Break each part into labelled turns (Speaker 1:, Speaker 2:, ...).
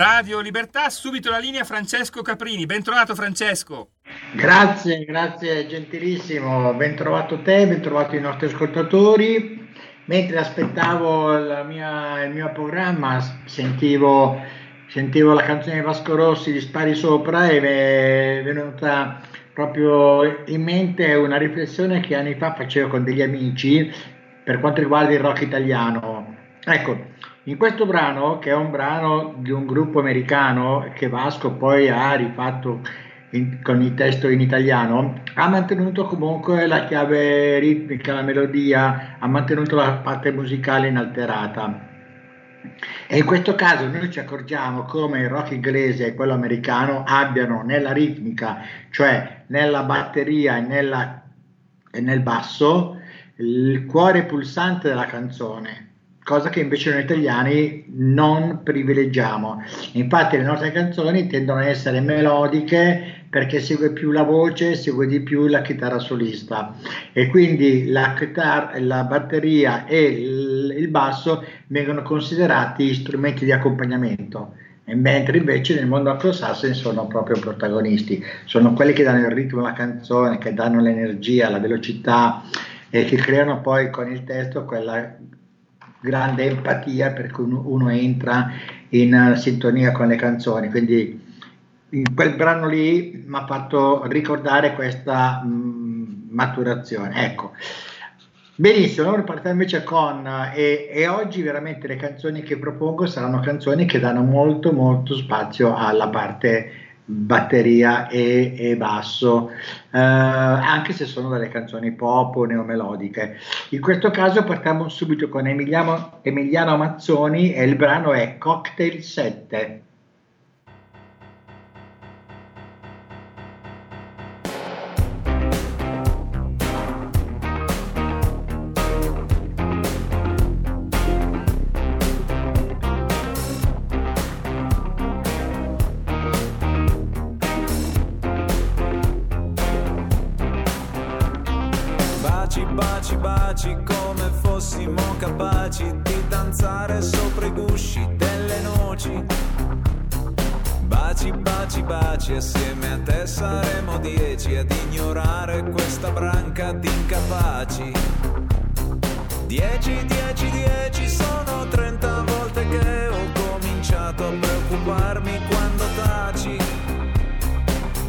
Speaker 1: Radio Libertà, subito la linea Francesco Caprini. Ben trovato Francesco.
Speaker 2: Grazie, grazie gentilissimo, ben trovato te, ben trovato i nostri ascoltatori. Mentre aspettavo mia- il mio programma sentivo, sentivo la canzone di Vasco Rossi di Spari Sopra e mi è venuta proprio in mente una riflessione che anni fa facevo con degli amici per quanto riguarda il rock italiano. Ecco, in questo brano, che è un brano di un gruppo americano che Vasco poi ha rifatto in- con il testo in italiano, ha mantenuto comunque la chiave ritmica, la melodia, ha mantenuto la parte musicale inalterata. E in questo caso noi ci accorgiamo come il rock inglese e quello americano abbiano nella ritmica, cioè nella batteria e, nella- e nel basso, il cuore pulsante della canzone, cosa che invece noi italiani non privilegiamo. Infatti le nostre canzoni tendono a essere melodiche perché segue più la voce, segue di più la chitarra solista e quindi la, chitarra, la batteria e il, basso vengono considerati strumenti di accompagnamento. Mentre invece nel mondo anglosassone sono proprio protagonisti, sono quelli che danno il ritmo alla canzone, che danno l'energia, la velocità e che creano poi con il testo quella grande empatia per cui uno, uno entra in eh, sintonia con le canzoni. Quindi in quel brano lì mi ha fatto ricordare questa mh, maturazione. Ecco. Benissimo, ora partiamo invece con e, e oggi veramente le canzoni che propongo saranno canzoni che danno molto molto spazio alla parte batteria e, e basso, eh, anche se sono delle canzoni pop o neomelodiche. In questo caso partiamo subito con Emiliano, Emiliano Mazzoni e il brano è Cocktail 7.
Speaker 3: Branca di incapaci. Dieci, dieci, dieci, sono trenta volte che ho cominciato a preoccuparmi quando taci.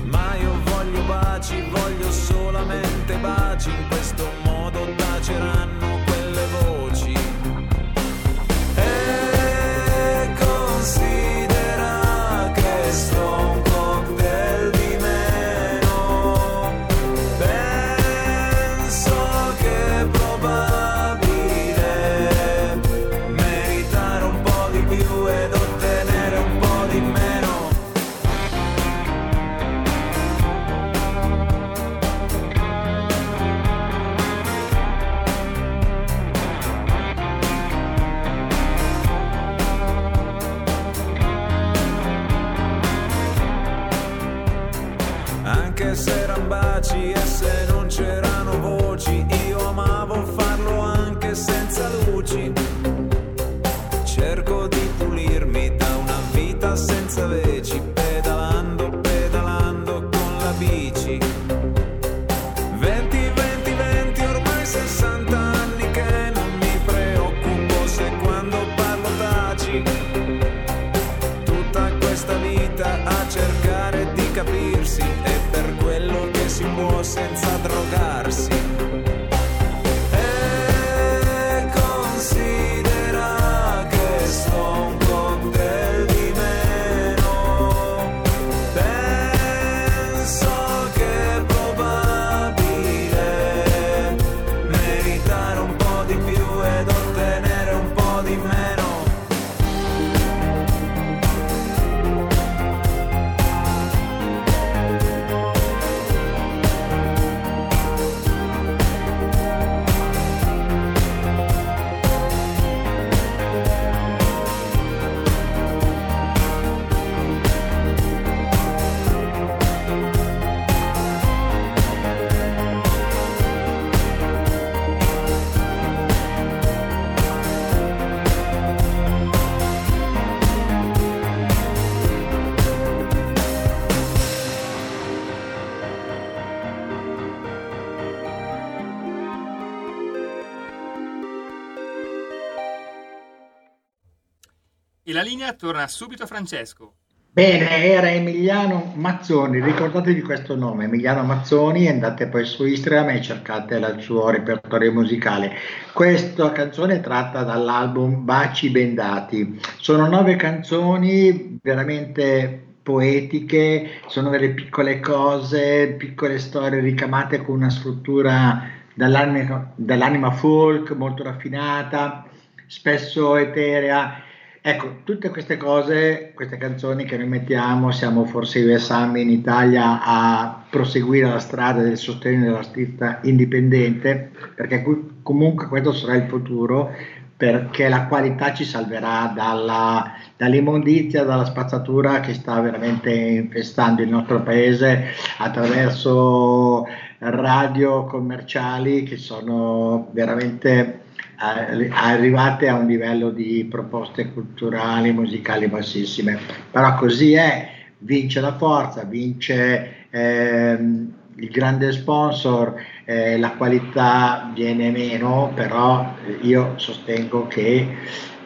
Speaker 3: Ma io voglio baci, voglio solamente baci, in questo modo taceranno quelle voci. E considera
Speaker 1: linea torna subito Francesco.
Speaker 2: Bene, era Emiliano Mazzoni, ricordatevi questo nome, Emiliano Mazzoni, andate poi su Instagram e cercate il suo repertorio musicale. Questa canzone è tratta dall'album Baci Bendati, sono nove canzoni veramente poetiche, sono delle piccole cose, piccole storie ricamate con una struttura dall'anima, dall'anima folk molto raffinata, spesso eterea Ecco, tutte queste cose, queste canzoni che noi mettiamo, siamo forse i versami in Italia a proseguire la strada del sostegno dell'artista indipendente, perché comunque questo sarà il futuro, perché la qualità ci salverà dalla, dall'immondizia, dalla spazzatura che sta veramente infestando il nostro paese attraverso radio commerciali che sono veramente arrivate a un livello di proposte culturali, musicali bassissime. Però così è, vince la forza, vince ehm, il grande sponsor, eh, la qualità viene meno, però io sostengo che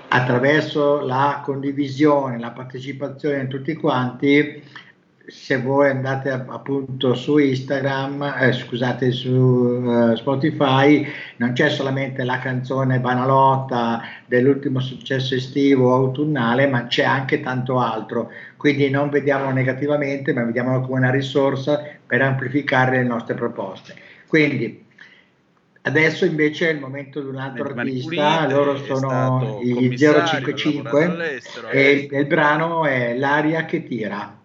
Speaker 2: attraverso la condivisione, la partecipazione di tutti quanti, se voi andate appunto su Instagram, eh, scusate, su uh, Spotify, non c'è solamente la canzone banalotta dell'ultimo successo estivo o autunnale, ma c'è anche tanto altro. Quindi non vediamo negativamente, ma vediamolo come una risorsa per amplificare le nostre proposte. Quindi Adesso invece è il momento di un altro artista, loro sono i 055 e il brano è L'aria che tira.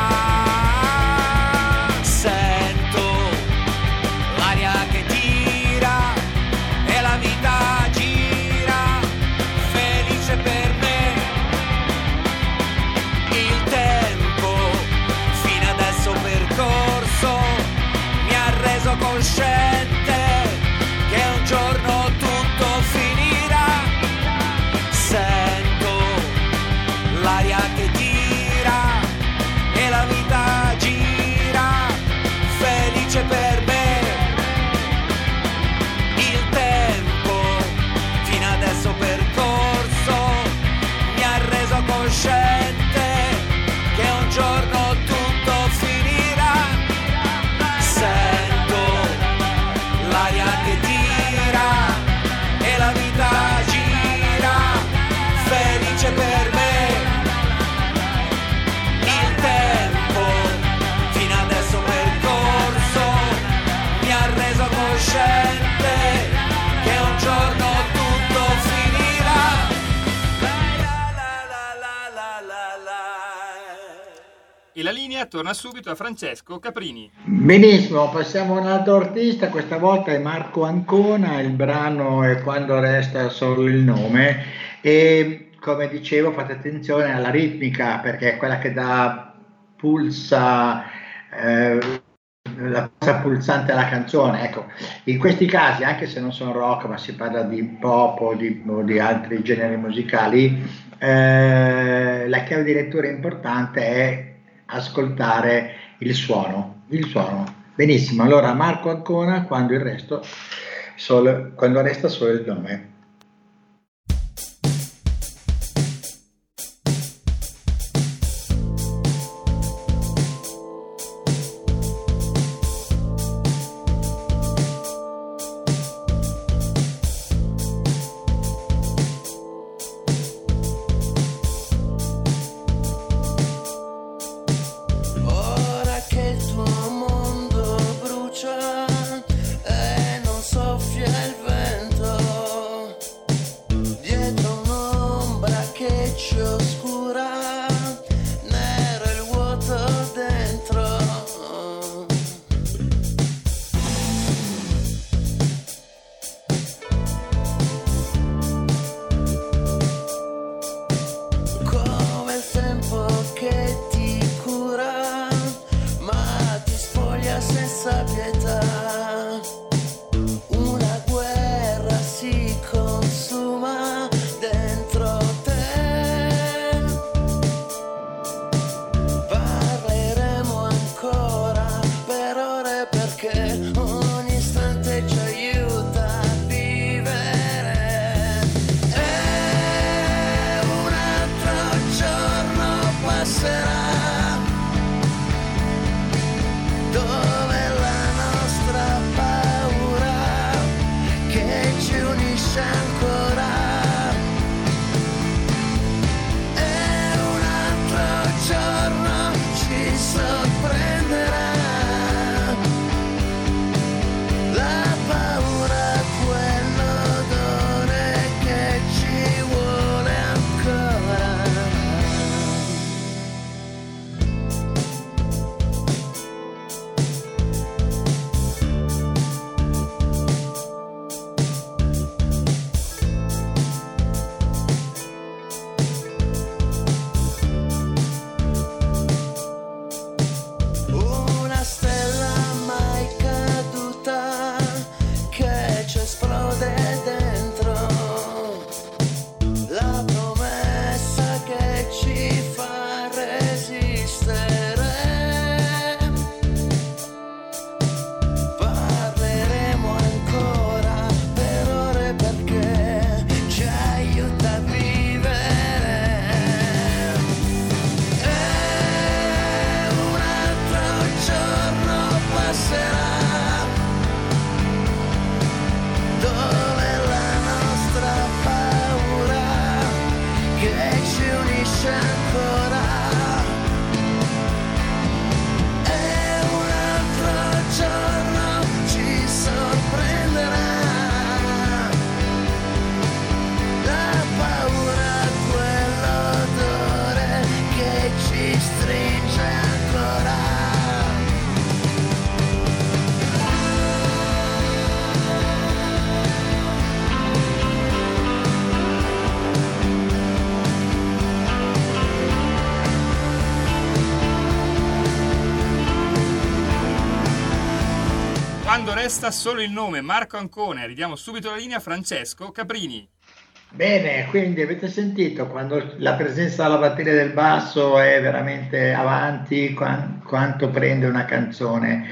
Speaker 1: linea torna subito a Francesco Caprini.
Speaker 4: Benissimo, passiamo a un altro artista, questa volta è Marco Ancona, il brano è Quando resta solo il nome e come dicevo fate attenzione alla ritmica perché è quella che dà pulsa eh, la cosa pulsante alla canzone. Ecco, in questi casi, anche se non sono rock, ma si parla di pop o di, o di altri generi musicali, eh, la chiave di lettura importante è ascoltare il suono, il suono. Benissimo, allora Marco Ancona quando il resto, solo, quando resta solo il nome.
Speaker 1: Resta solo il nome, Marco Ancone. Ridiamo subito la linea a Francesco Caprini.
Speaker 4: Bene, quindi avete sentito quando la presenza della batteria del basso è veramente avanti, quanto prende una canzone,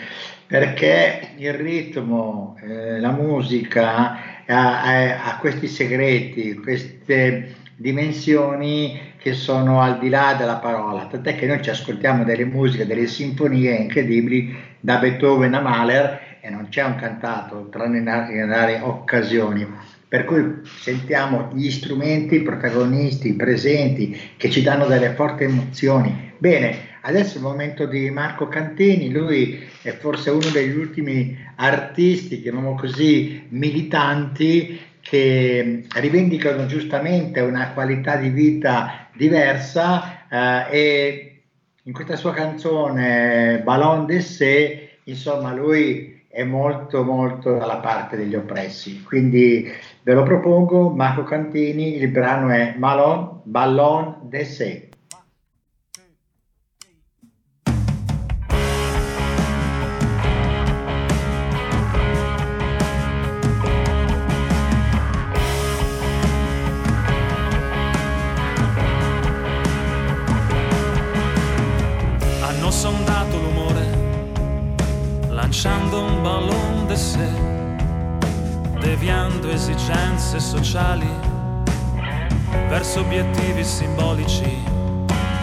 Speaker 4: perché il ritmo, eh, la musica ha, ha questi segreti, queste dimensioni che sono al di là della parola, tant'è che noi ci ascoltiamo delle musiche, delle sinfonie incredibili da Beethoven a Mahler non c'è un cantato tranne in rare occasioni. Per cui sentiamo gli strumenti, i protagonisti presenti che ci danno delle forti emozioni. Bene, adesso è il momento di Marco Cantini, lui è forse uno degli ultimi artisti, chiamiamo così, militanti che rivendicano giustamente una qualità di vita diversa eh, e
Speaker 2: in questa sua canzone Ballon d'Essai, insomma, lui è molto molto dalla parte degli oppressi. Quindi ve lo propongo, Marco Cantini, il brano è Malon, Ballon d'Essai.
Speaker 5: Lanciando un ballon de sé, deviando esigenze sociali verso obiettivi simbolici.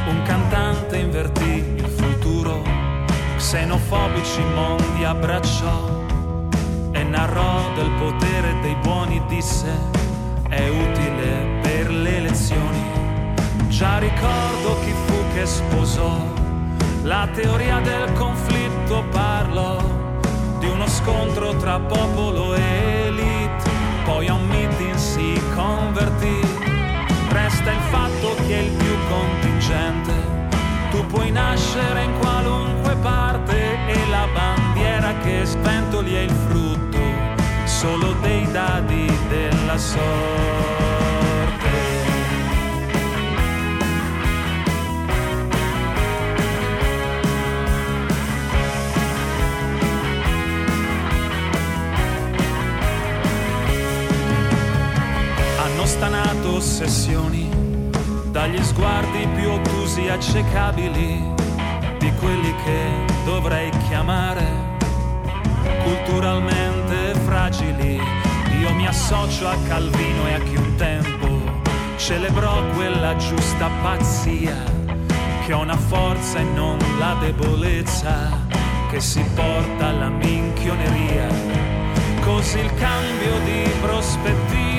Speaker 5: Un cantante invertì il futuro, xenofobici mondi abbracciò e narrò del potere dei buoni, disse è utile per le elezioni. Già ricordo chi fu che sposò la teoria del conflitto parlò scontro tra popolo e elite, poi a un meeting si convertì. Resta il fatto che il più contingente, tu puoi nascere in qualunque parte e la bandiera che sventoli è il frutto solo dei dadi della sorte. Stanato ossessioni, dagli sguardi più ottusi accecabili, di quelli che dovrei chiamare culturalmente fragili. Io mi associo a Calvino e a chi un tempo celebrò quella giusta pazzia, che ha una forza e non la debolezza, che si porta alla minchioneria. Così il cambio di prospettiva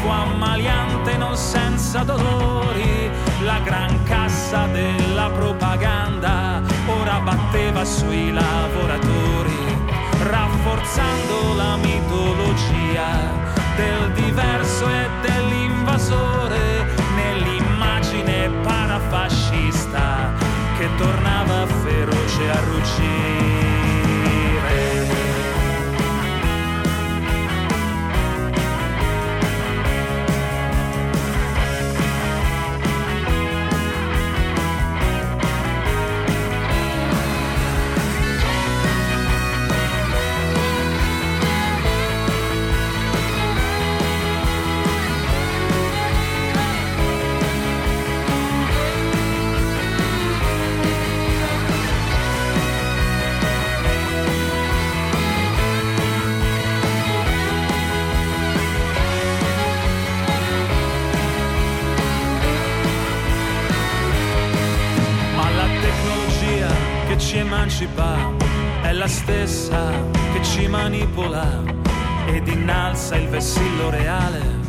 Speaker 5: fu ammaliante non senza dolori, la gran cassa della propaganda ora batteva sui lavoratori, rafforzando la mitologia del diverso e dell'invasore nell'immagine parafascista che tornava feroce a ruggire. Emancipa è la stessa che ci manipola ed innalza il vessillo reale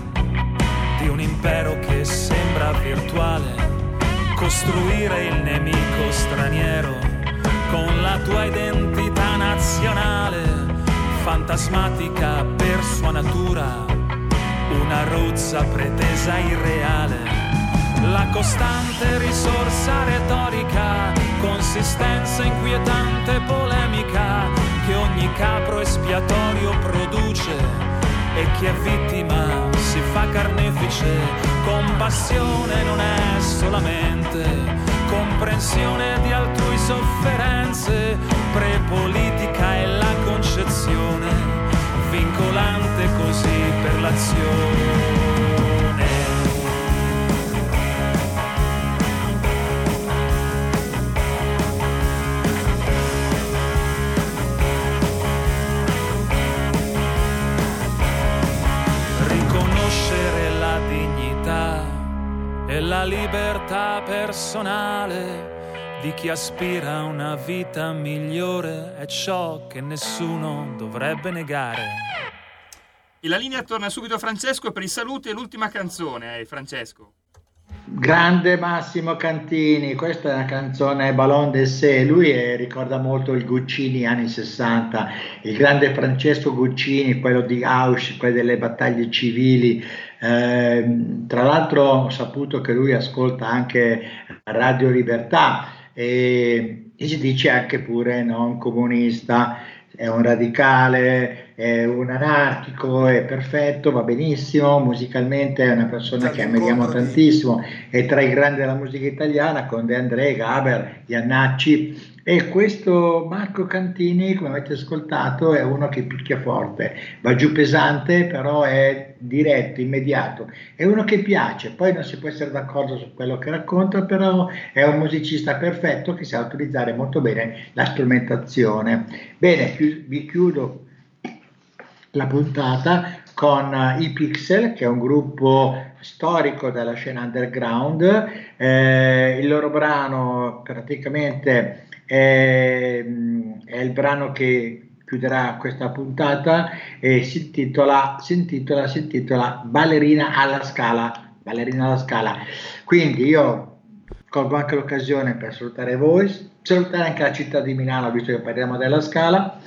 Speaker 5: di un impero che sembra virtuale. Costruire il nemico straniero con la tua identità nazionale, fantasmatica per sua natura, una rozza pretesa irreale la costante risorsa retorica, consistenza inquietante polemica che ogni capro espiatorio produce e chi è vittima si fa carnefice. Compassione non è solamente comprensione di altrui sofferenze, prepolitica è la concezione, vincolante così per l'azione. E la libertà personale di chi aspira a una vita migliore è ciò che nessuno dovrebbe negare.
Speaker 1: E la linea torna subito a Francesco per i saluti e l'ultima canzone, eh, Francesco.
Speaker 2: Grande Massimo Cantini, questa è una canzone Ballon d'Essai, lui è, ricorda molto il Guccini anni 60, il grande Francesco Guccini, quello di Auschwitz, quello delle battaglie civili, eh, tra l'altro ho saputo che lui ascolta anche Radio Libertà,
Speaker 6: e, e si dice anche pure non comunista, è un radicale, è un anarchico, è perfetto, va benissimo, musicalmente è una persona che ammiriamo tantissimo, è tra i grandi della musica italiana con De André, Gaber, Iannacci e questo Marco Cantini, come avete ascoltato, è uno che picchia forte, va giù pesante, però è diretto, immediato, è uno che piace, poi non si può essere d'accordo su quello che racconta, però è un musicista perfetto che sa utilizzare molto bene la strumentazione. Bene, vi chiudo la puntata con i Pixel, che è un gruppo storico della scena underground. Eh, il loro brano praticamente è, è il brano che chiuderà questa puntata e si intitola, si intitola, si intitola Ballerina alla scala. Ballerina alla scala. Quindi io colgo anche l'occasione per salutare voi, salutare anche la città di Milano, visto che parliamo della scala.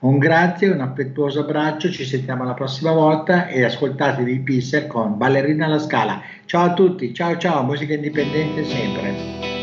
Speaker 6: Un grazie, un affettuoso abbraccio, ci sentiamo la prossima volta e ascoltatevi Pisser con Ballerina alla Scala. Ciao a tutti, ciao ciao, musica indipendente sempre.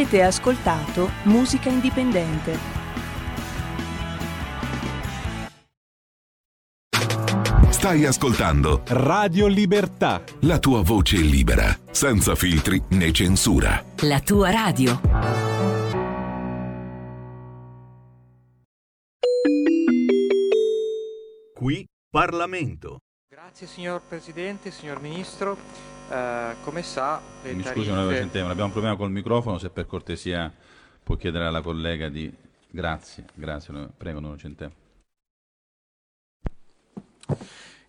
Speaker 7: Avete ascoltato Musica Indipendente.
Speaker 8: Stai ascoltando
Speaker 9: Radio Libertà.
Speaker 8: la tua voce libera, senza filtri né censura.
Speaker 10: La tua radio.
Speaker 11: Qui Parlamento.
Speaker 12: Grazie signor Presidente, signor Ministro. Eh, come sa, le
Speaker 13: Mi
Speaker 12: tariffe...
Speaker 13: scusi, onorevole Centemero, abbiamo un problema col microfono, se per cortesia può chiedere alla collega di... Grazie, grazie, prego, onorevole Centemero.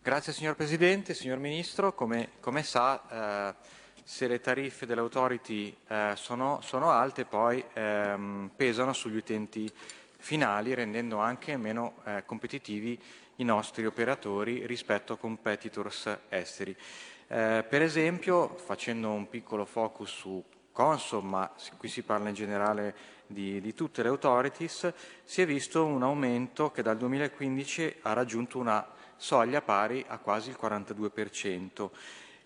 Speaker 12: Grazie signor Presidente, signor Ministro. Come, come sa, eh, se le tariffe dell'Authority eh, sono, sono alte, poi ehm, pesano sugli utenti finali, rendendo anche meno eh, competitivi i nostri operatori rispetto a competitors esteri. Eh, per esempio, facendo un piccolo focus su Consom, ma qui si parla in generale di, di tutte le authorities, si è visto un aumento che dal 2015 ha raggiunto una soglia pari a quasi il 42%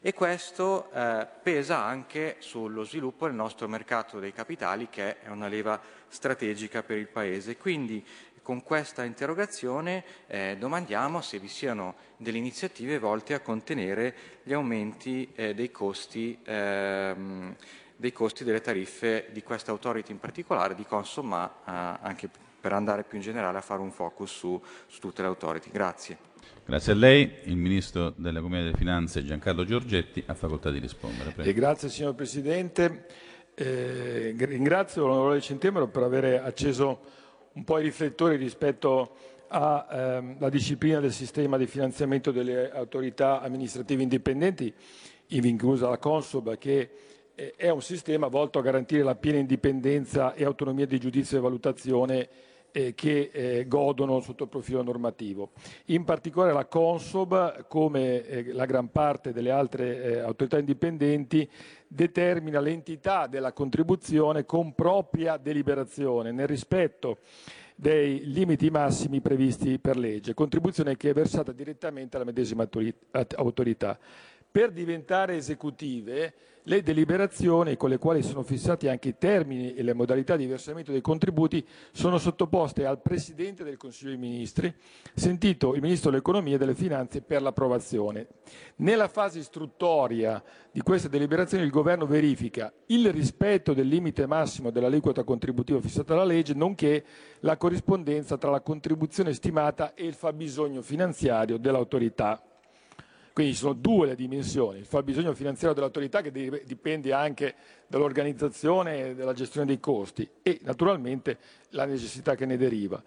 Speaker 12: e questo eh, pesa anche sullo sviluppo del nostro mercato dei capitali che è una leva strategica per il Paese. Quindi con questa interrogazione eh, domandiamo se vi siano delle iniziative volte a contenere gli aumenti eh, dei, costi, ehm, dei costi delle tariffe di questa authority in particolare, di Consom, ma eh, anche per andare più in generale a fare un focus su, su tutte le authority. Grazie.
Speaker 13: Grazie a lei. Il Ministro dell'Economia e delle Finanze Giancarlo Giorgetti ha facoltà di rispondere.
Speaker 14: E grazie signor Presidente. Eh, gr- ringrazio l'onorevole Centemero per aver acceso un po' i riflettori rispetto alla disciplina del sistema di finanziamento delle autorità amministrative indipendenti, inclusa la Consob, che eh, è un sistema volto a garantire la piena indipendenza e autonomia di giudizio e valutazione che eh, godono sotto il profilo normativo. In particolare la Consob, come eh, la gran parte delle altre eh, autorità indipendenti, determina l'entità della contribuzione con propria deliberazione nel rispetto dei limiti massimi previsti per legge, contribuzione che è versata direttamente alla medesima autorità. Per diventare esecutive, le deliberazioni con le quali sono fissati anche i termini e le modalità di versamento dei contributi sono sottoposte al Presidente del Consiglio dei Ministri, sentito il Ministro dell'Economia e delle Finanze per l'approvazione. Nella fase istruttoria di queste deliberazioni il Governo verifica il rispetto del limite massimo dell'aliquota contributiva fissata dalla legge, nonché la corrispondenza tra la contribuzione stimata e il fabbisogno finanziario dell'autorità. Quindi sono due le dimensioni, il fabbisogno finanziario dell'autorità che dipende anche dall'organizzazione e dalla gestione dei costi e naturalmente la necessità che ne deriva.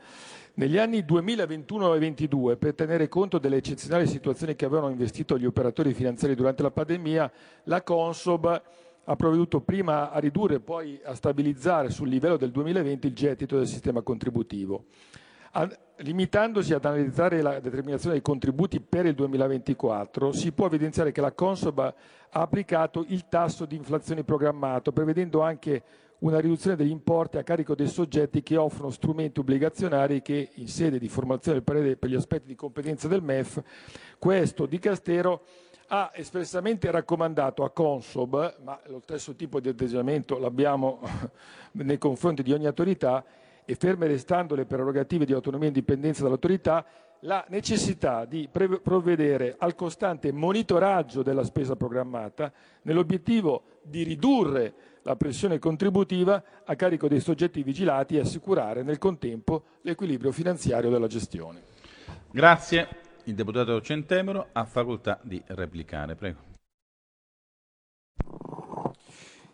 Speaker 14: Negli anni 2021 e 2022, per tenere conto delle eccezionali situazioni che avevano investito gli operatori finanziari durante la pandemia, la Consob ha provveduto prima a ridurre e poi a stabilizzare sul livello del 2020 il gettito del sistema contributivo. Limitandosi ad analizzare la determinazione dei contributi per il 2024, si può evidenziare che la Consob ha applicato il tasso di inflazione programmato, prevedendo anche una riduzione degli importi a carico dei soggetti che offrono strumenti obbligazionari che, in sede di formazione del parere per gli aspetti di competenza del MEF, questo Dicastero ha espressamente raccomandato a Consob, ma lo stesso tipo di atteggiamento l'abbiamo nei confronti di ogni autorità, e ferme restando le prerogative di autonomia e indipendenza dell'autorità, la necessità di provvedere al costante monitoraggio della spesa programmata nell'obiettivo di ridurre la pressione contributiva a carico dei soggetti vigilati e assicurare nel contempo l'equilibrio finanziario della gestione.
Speaker 13: Grazie. Il deputato Centemero ha facoltà di replicare. Prego.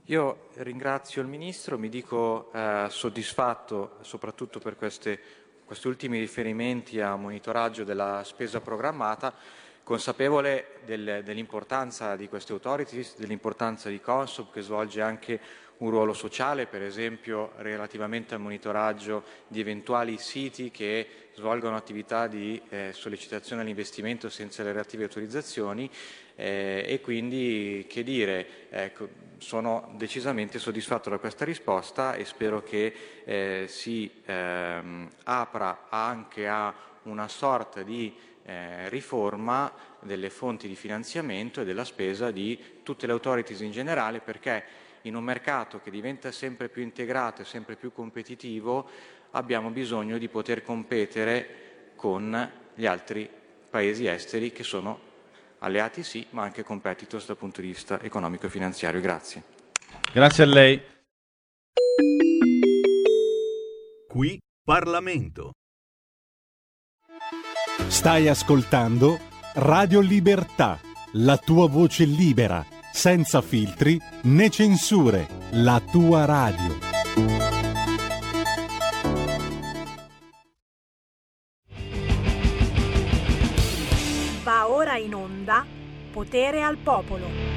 Speaker 12: Io ringrazio il Ministro, mi dico eh, soddisfatto soprattutto per queste- questi ultimi riferimenti a monitoraggio della spesa programmata, consapevole del- dell'importanza di queste authorities, dell'importanza di Consob che svolge anche un ruolo sociale, per esempio relativamente al monitoraggio di eventuali siti che svolgono attività di eh, sollecitazione all'investimento senza le relative autorizzazioni eh, e quindi che dire, ecco, sono decisamente soddisfatto da questa risposta e spero che eh, si ehm, apra anche a una sorta di eh, riforma delle fonti di finanziamento e della spesa di tutte le authorities in generale perché in un mercato che diventa sempre più integrato e sempre più competitivo, abbiamo bisogno di poter competere con gli altri paesi esteri che sono alleati sì, ma anche competitors dal punto di vista economico e finanziario. Grazie.
Speaker 13: Grazie a lei.
Speaker 11: Qui Parlamento.
Speaker 9: Stai ascoltando Radio Libertà, la tua voce libera, senza filtri né censure, la tua radio.
Speaker 10: Va ora in onda Potere al Popolo.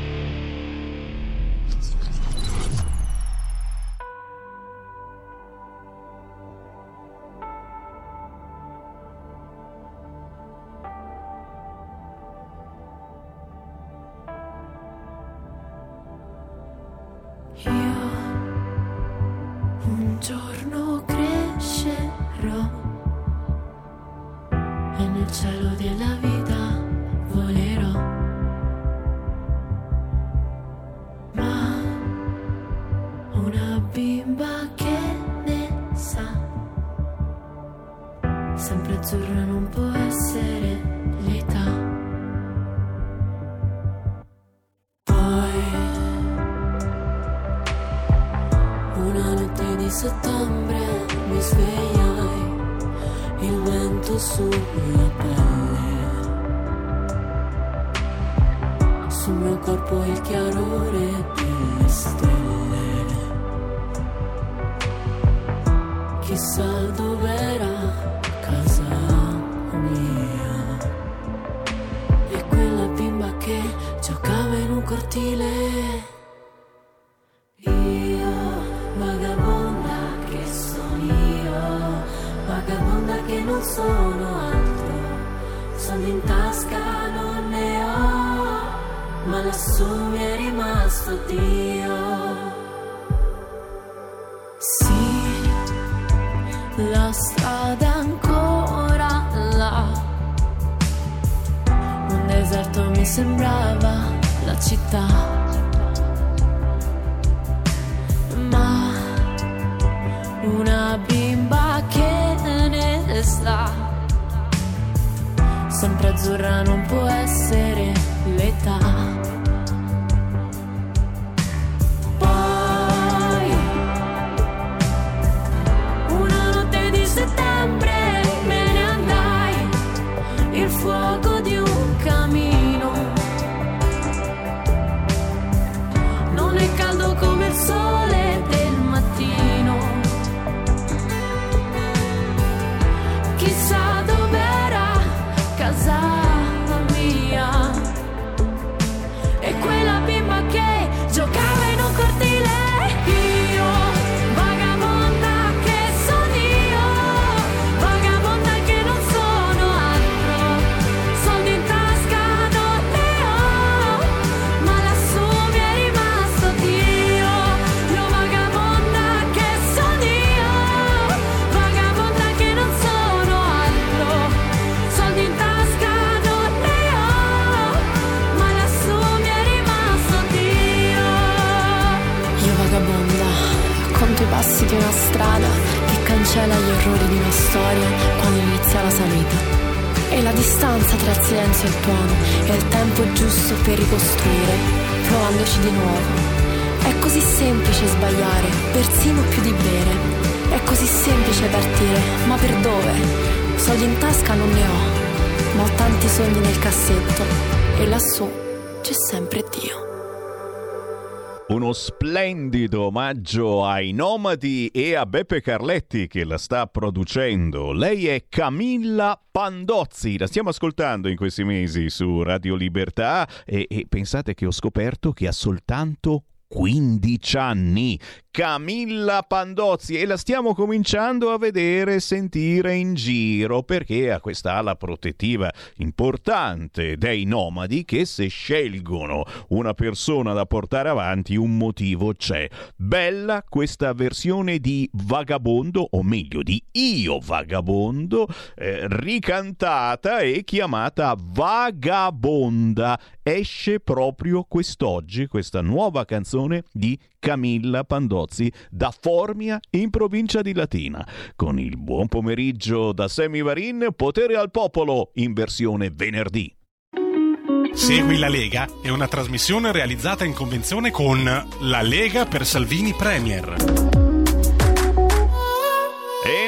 Speaker 15: Il fuoco di un storia quando inizia la salita. E la distanza tra il silenzio e il tuono è il tempo giusto per ricostruire, provandoci di nuovo. È così semplice sbagliare, persino più di bere. È così semplice partire, ma per dove? Soldi in tasca non ne ho, ma ho tanti sogni nel cassetto. E lassù c'è sempre Dio.
Speaker 16: Uno splendido omaggio ai Nomadi e a Beppe Carletti che la sta producendo. Lei è Camilla Pandozzi, la stiamo ascoltando in questi mesi su Radio Libertà e, e pensate che ho scoperto che ha soltanto 15 anni. Camilla Pandozzi e la stiamo cominciando a vedere e sentire in giro perché ha questa ala protettiva importante dei nomadi che se scelgono una persona da portare avanti un motivo c'è. Bella questa versione di Vagabondo, o meglio di Io Vagabondo, eh, ricantata e chiamata Vagabonda. Esce proprio quest'oggi questa nuova canzone di Camilla Pandozzi da Formia in provincia di Latina. Con il buon pomeriggio da Semi Varin, Potere al Popolo in versione venerdì.
Speaker 17: Segui la Lega è una trasmissione realizzata in convenzione con La Lega per Salvini Premier.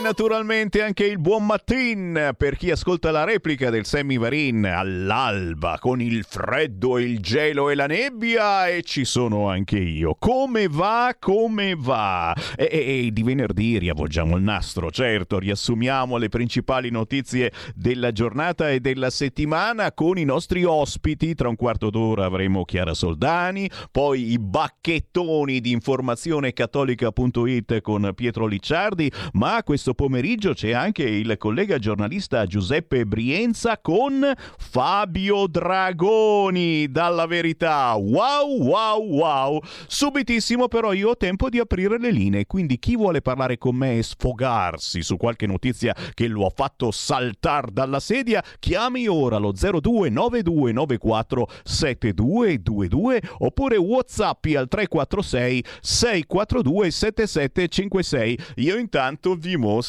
Speaker 16: Naturalmente anche il buon mattin per chi ascolta la replica del Sammy Varin all'alba con il freddo, il gelo e la nebbia e ci sono anche io. Come va? Come va? E, e, e di venerdì riavvolgiamo il nastro, certo, riassumiamo le principali notizie della giornata e della settimana con i nostri ospiti. Tra un quarto d'ora avremo Chiara Soldani, poi i bacchettoni di informazione cattolica.it con Pietro Licciardi, ma questo pomeriggio c'è anche il collega giornalista Giuseppe Brienza con Fabio Dragoni dalla verità. Wow, wow, wow. Subitissimo però io ho tempo di aprire le linee, quindi chi vuole parlare con me e sfogarsi su qualche notizia che lo ha fatto saltare dalla sedia, chiami ora lo 0292947222 oppure whatsappi al 346 642 7756. Io intanto vi mostro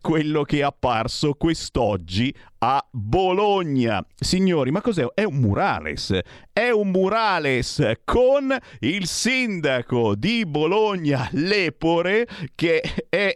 Speaker 16: quello che è apparso quest'oggi a Bologna. Signori, ma cos'è? È un murales. È un murales con il sindaco di Bologna, Lepore, che è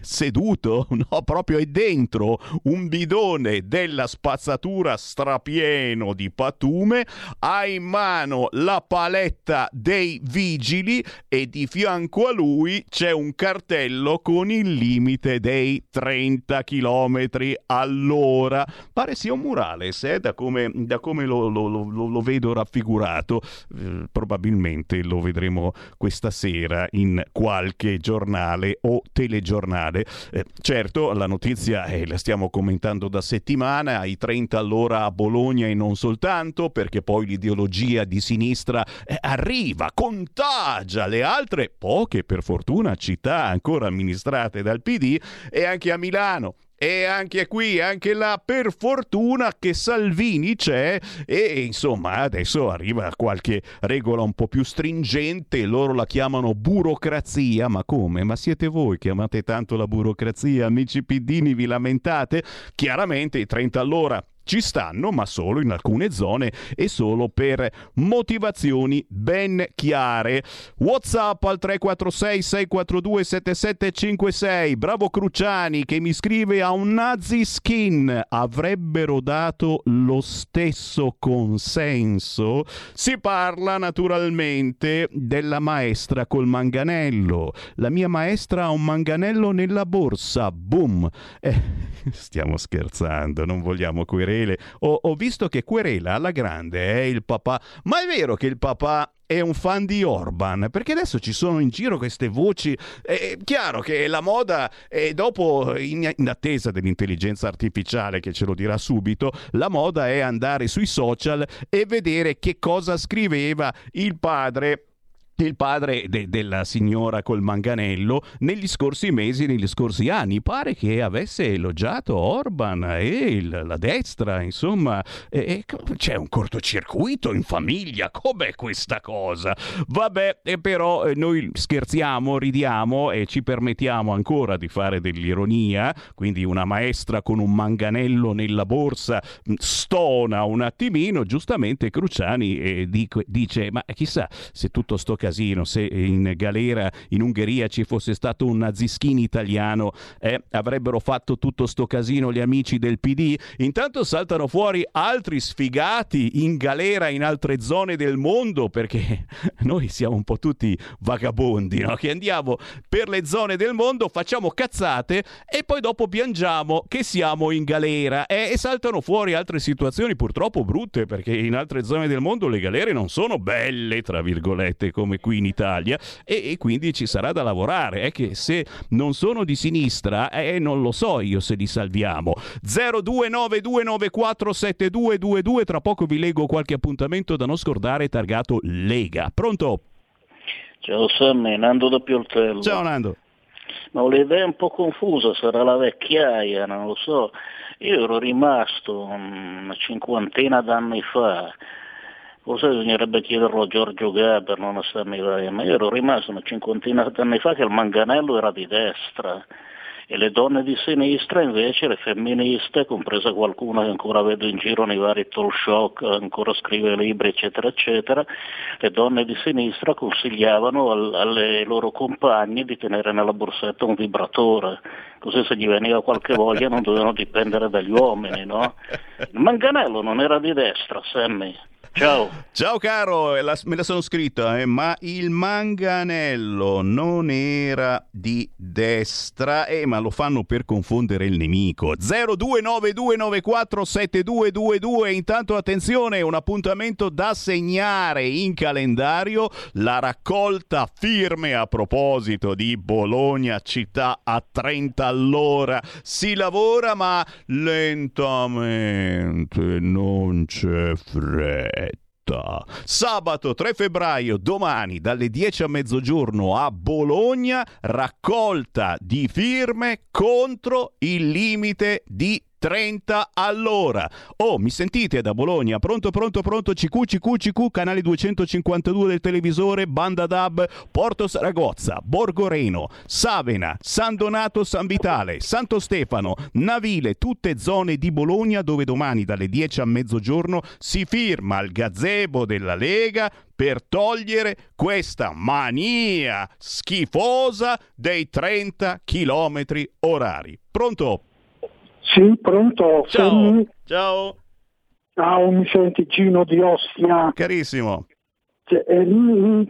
Speaker 16: seduto, no, proprio è dentro un bidone della spazzatura strapieno di patume, ha in mano la paletta dei vigili e di fianco a lui c'è un cartello con il limite dei 30 km all'ora ora pare sia un murales, eh, da come, da come lo, lo, lo, lo, vedo raffigurato. Eh, probabilmente lo vedremo questa sera in qualche giornale o telegiornale. Eh, certo, la notizia eh, la stiamo commentando da settimana, ai 30 all'ora a Bologna e non soltanto, perché poi l'ideologia di sinistra eh, arriva, contagia le altre, poche per fortuna, città ancora amministrate dal PD e anche a Milano. E anche qui, anche là, per fortuna che Salvini c'è e insomma adesso arriva qualche regola un po' più stringente, loro la chiamano burocrazia, ma come? Ma siete voi che amate tanto la burocrazia, amici piddini, vi lamentate? Chiaramente i 30 all'ora ci stanno, ma solo in alcune zone e solo per motivazioni ben chiare. WhatsApp al 346 642 7756. Bravo Cruciani che mi scrive a un nazi skin avrebbero dato lo stesso consenso. Si parla naturalmente della maestra col manganello. La mia maestra ha un manganello nella borsa. Boom. Eh, stiamo scherzando, non vogliamo querele Querele. Ho, ho visto che Querela alla grande è il papà, ma è vero che il papà è un fan di Orban, perché adesso ci sono in giro queste voci. È chiaro che la moda, e dopo, in, in, attesa dell'intelligenza artificiale che ce lo dirà subito, la moda è andare sui social e vedere che cosa scriveva il padre il padre de- della signora col manganello negli scorsi mesi, negli scorsi anni. Pare che avesse elogiato Orban e il, la destra, insomma, e, e c'è un cortocircuito in famiglia. Com'è questa cosa? Vabbè, però eh, noi scherziamo, ridiamo e ci permettiamo ancora di fare dell'ironia. Quindi una maestra con un manganello nella borsa mm, stona un attimino. Giustamente Cruciani eh, dico, dice: Ma chissà se tutto sto casino casino se in galera in Ungheria ci fosse stato un nazischini italiano eh, avrebbero fatto tutto sto casino gli amici del PD intanto saltano fuori altri sfigati in galera in altre zone del mondo perché noi siamo un po' tutti vagabondi no? che andiamo per le zone del mondo facciamo cazzate e poi dopo piangiamo che siamo in galera eh, e saltano fuori altre situazioni purtroppo brutte perché in altre zone del mondo le galere non sono belle tra virgolette come qui in Italia e, e quindi ci sarà da lavorare. È che se non sono di sinistra, eh, non lo so io se li salviamo. 0292947222, tra poco vi leggo qualche appuntamento da non scordare targato Lega. Pronto?
Speaker 18: Ciao Sammy, Nando da Pioltello.
Speaker 16: Ciao Nando.
Speaker 18: Ma ho l'idea un po' confusa, sarà la vecchiaia, non lo so. Io ero rimasto una cinquantina d'anni fa, forse bisognerebbe chiederlo a Giorgio Gaber, non a Sammy Vaia, ma io ero rimasto una cinquantina d'anni fa che il manganello era di destra e le donne di sinistra invece, le femministe, compresa qualcuna che ancora vedo in giro nei vari talk show, ancora scrive libri eccetera eccetera, le donne di sinistra consigliavano al- alle loro compagne di tenere nella borsetta un vibratore, così se gli veniva qualche voglia non dovevano dipendere dagli uomini, no? Il manganello non era di destra, Sammy. Ciao.
Speaker 16: Ciao caro, me la sono scritta, eh, ma il manganello non era di destra, eh, ma lo fanno per confondere il nemico. 0292947222, intanto attenzione, un appuntamento da segnare in calendario, la raccolta firme a proposito di Bologna, città a 30 all'ora. Si lavora ma lentamente, non c'è fretta. Sabato 3 febbraio, domani dalle 10 a mezzogiorno a Bologna, raccolta di firme contro il limite di 30 all'ora. Oh, mi sentite da Bologna? Pronto, pronto, pronto? CQ, CQ, CQ, canale 252 del televisore, Banda DAB, Porto Saragozza, Borgoreno, Savena, San Donato, San Vitale, Santo Stefano, Navile, tutte zone di Bologna dove domani dalle 10 a mezzogiorno si firma il gazebo della Lega per togliere questa mania schifosa dei 30 km orari. Pronto?
Speaker 19: Sì, pronto?
Speaker 16: Ciao.
Speaker 19: Sammy?
Speaker 16: Ciao.
Speaker 19: Ciao, mi senti Gino di Ostia?
Speaker 16: Carissimo.
Speaker 19: Cioè, eh,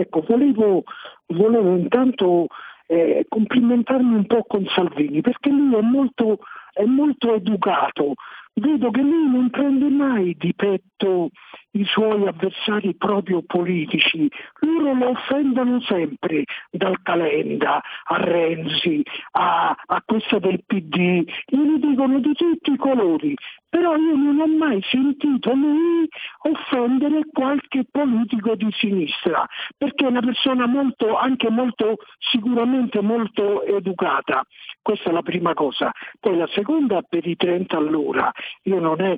Speaker 19: ecco, volevo, volevo intanto eh, complimentarmi un po' con Salvini perché lui è molto, è molto educato. Vedo che lui non prende mai di petto i suoi avversari proprio politici, loro lo offendono sempre, dal Calenda a Renzi a, a questa del PD, glieli dicono di tutti i colori, però io non ho mai sentito lui offendere qualche politico di sinistra, perché è una persona molto, anche molto, sicuramente molto educata. Questa è la prima cosa. Poi la seconda per i 30 all'ora, io non è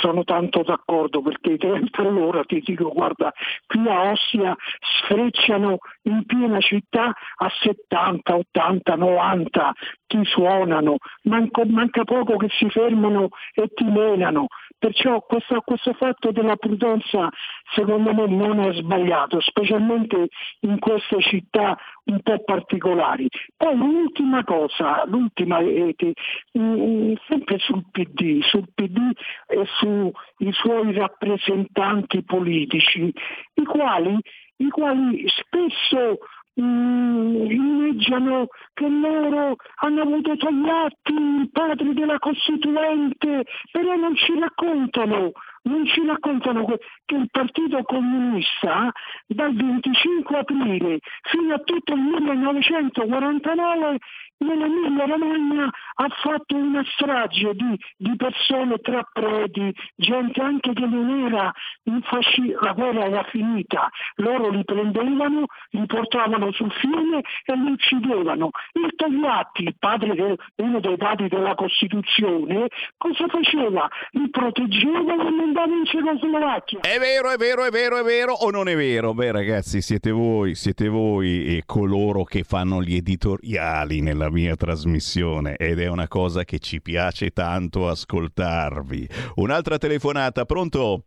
Speaker 19: sono tanto d'accordo perché 30 all'ora ti dico guarda qui a Ossia sfrecciano in piena città a 70, 80, 90 ti suonano, manco- manca poco che si fermano e ti menano. Perciò questo, questo fatto della prudenza secondo me non è sbagliato, specialmente in queste città un po' particolari. Poi l'ultima cosa, l'ultima è che mm, sempre sul PD, sul PD e sui suoi rappresentanti politici, i quali, i quali spesso mm, inneggiano che loro hanno avuto Togliatti, il padre della Costituente, però non ci raccontano, non ci raccontano che il Partito Comunista dal 25 aprile fino a tutto il 1949 nell'Emilia Romagna ha fatto una strage di, di persone tra preti, gente anche che non era in fasci- la guerra era finita, loro li prendevano, li portavano sul fiume e li uccidevano. Il Togliatti, padre uno dei padri della Costituzione, cosa faceva? Li proteggeva e li mandava in Cecoslovacchia.
Speaker 16: È vero, è vero, è vero, è vero o non è vero? Beh ragazzi, siete voi, siete voi e coloro che fanno gli editoriali nella mia trasmissione ed è una cosa che ci piace tanto ascoltarvi. Un'altra telefonata, pronto?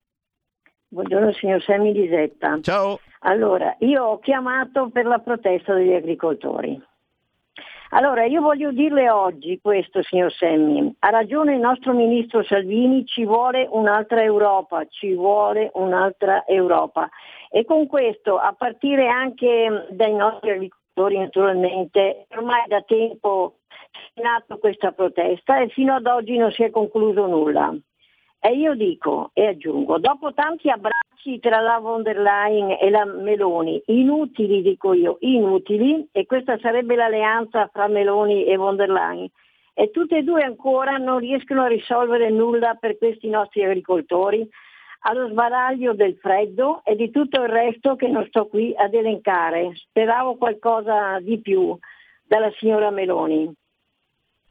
Speaker 20: Buongiorno signor Semi Lisetta.
Speaker 16: Ciao.
Speaker 20: Allora, io ho chiamato per la protesta degli agricoltori. Allora, io voglio dirle oggi questo, signor Semmi. Ha ragione il nostro ministro Salvini, ci vuole un'altra Europa, ci vuole un'altra Europa. E con questo, a partire anche dai nostri agricoltori naturalmente, ormai da tempo è nata questa protesta e fino ad oggi non si è concluso nulla. E io dico e aggiungo, dopo tanti abbracci allearsi tra la von der Leyen e la Meloni, inutili dico io, inutili, e questa sarebbe l'alleanza fra Meloni e von der Leyen. E tutte e due ancora non riescono a risolvere nulla per questi nostri agricoltori, allo sbaraglio del freddo e di tutto il resto che non sto qui ad elencare. Speravo qualcosa di più dalla signora Meloni.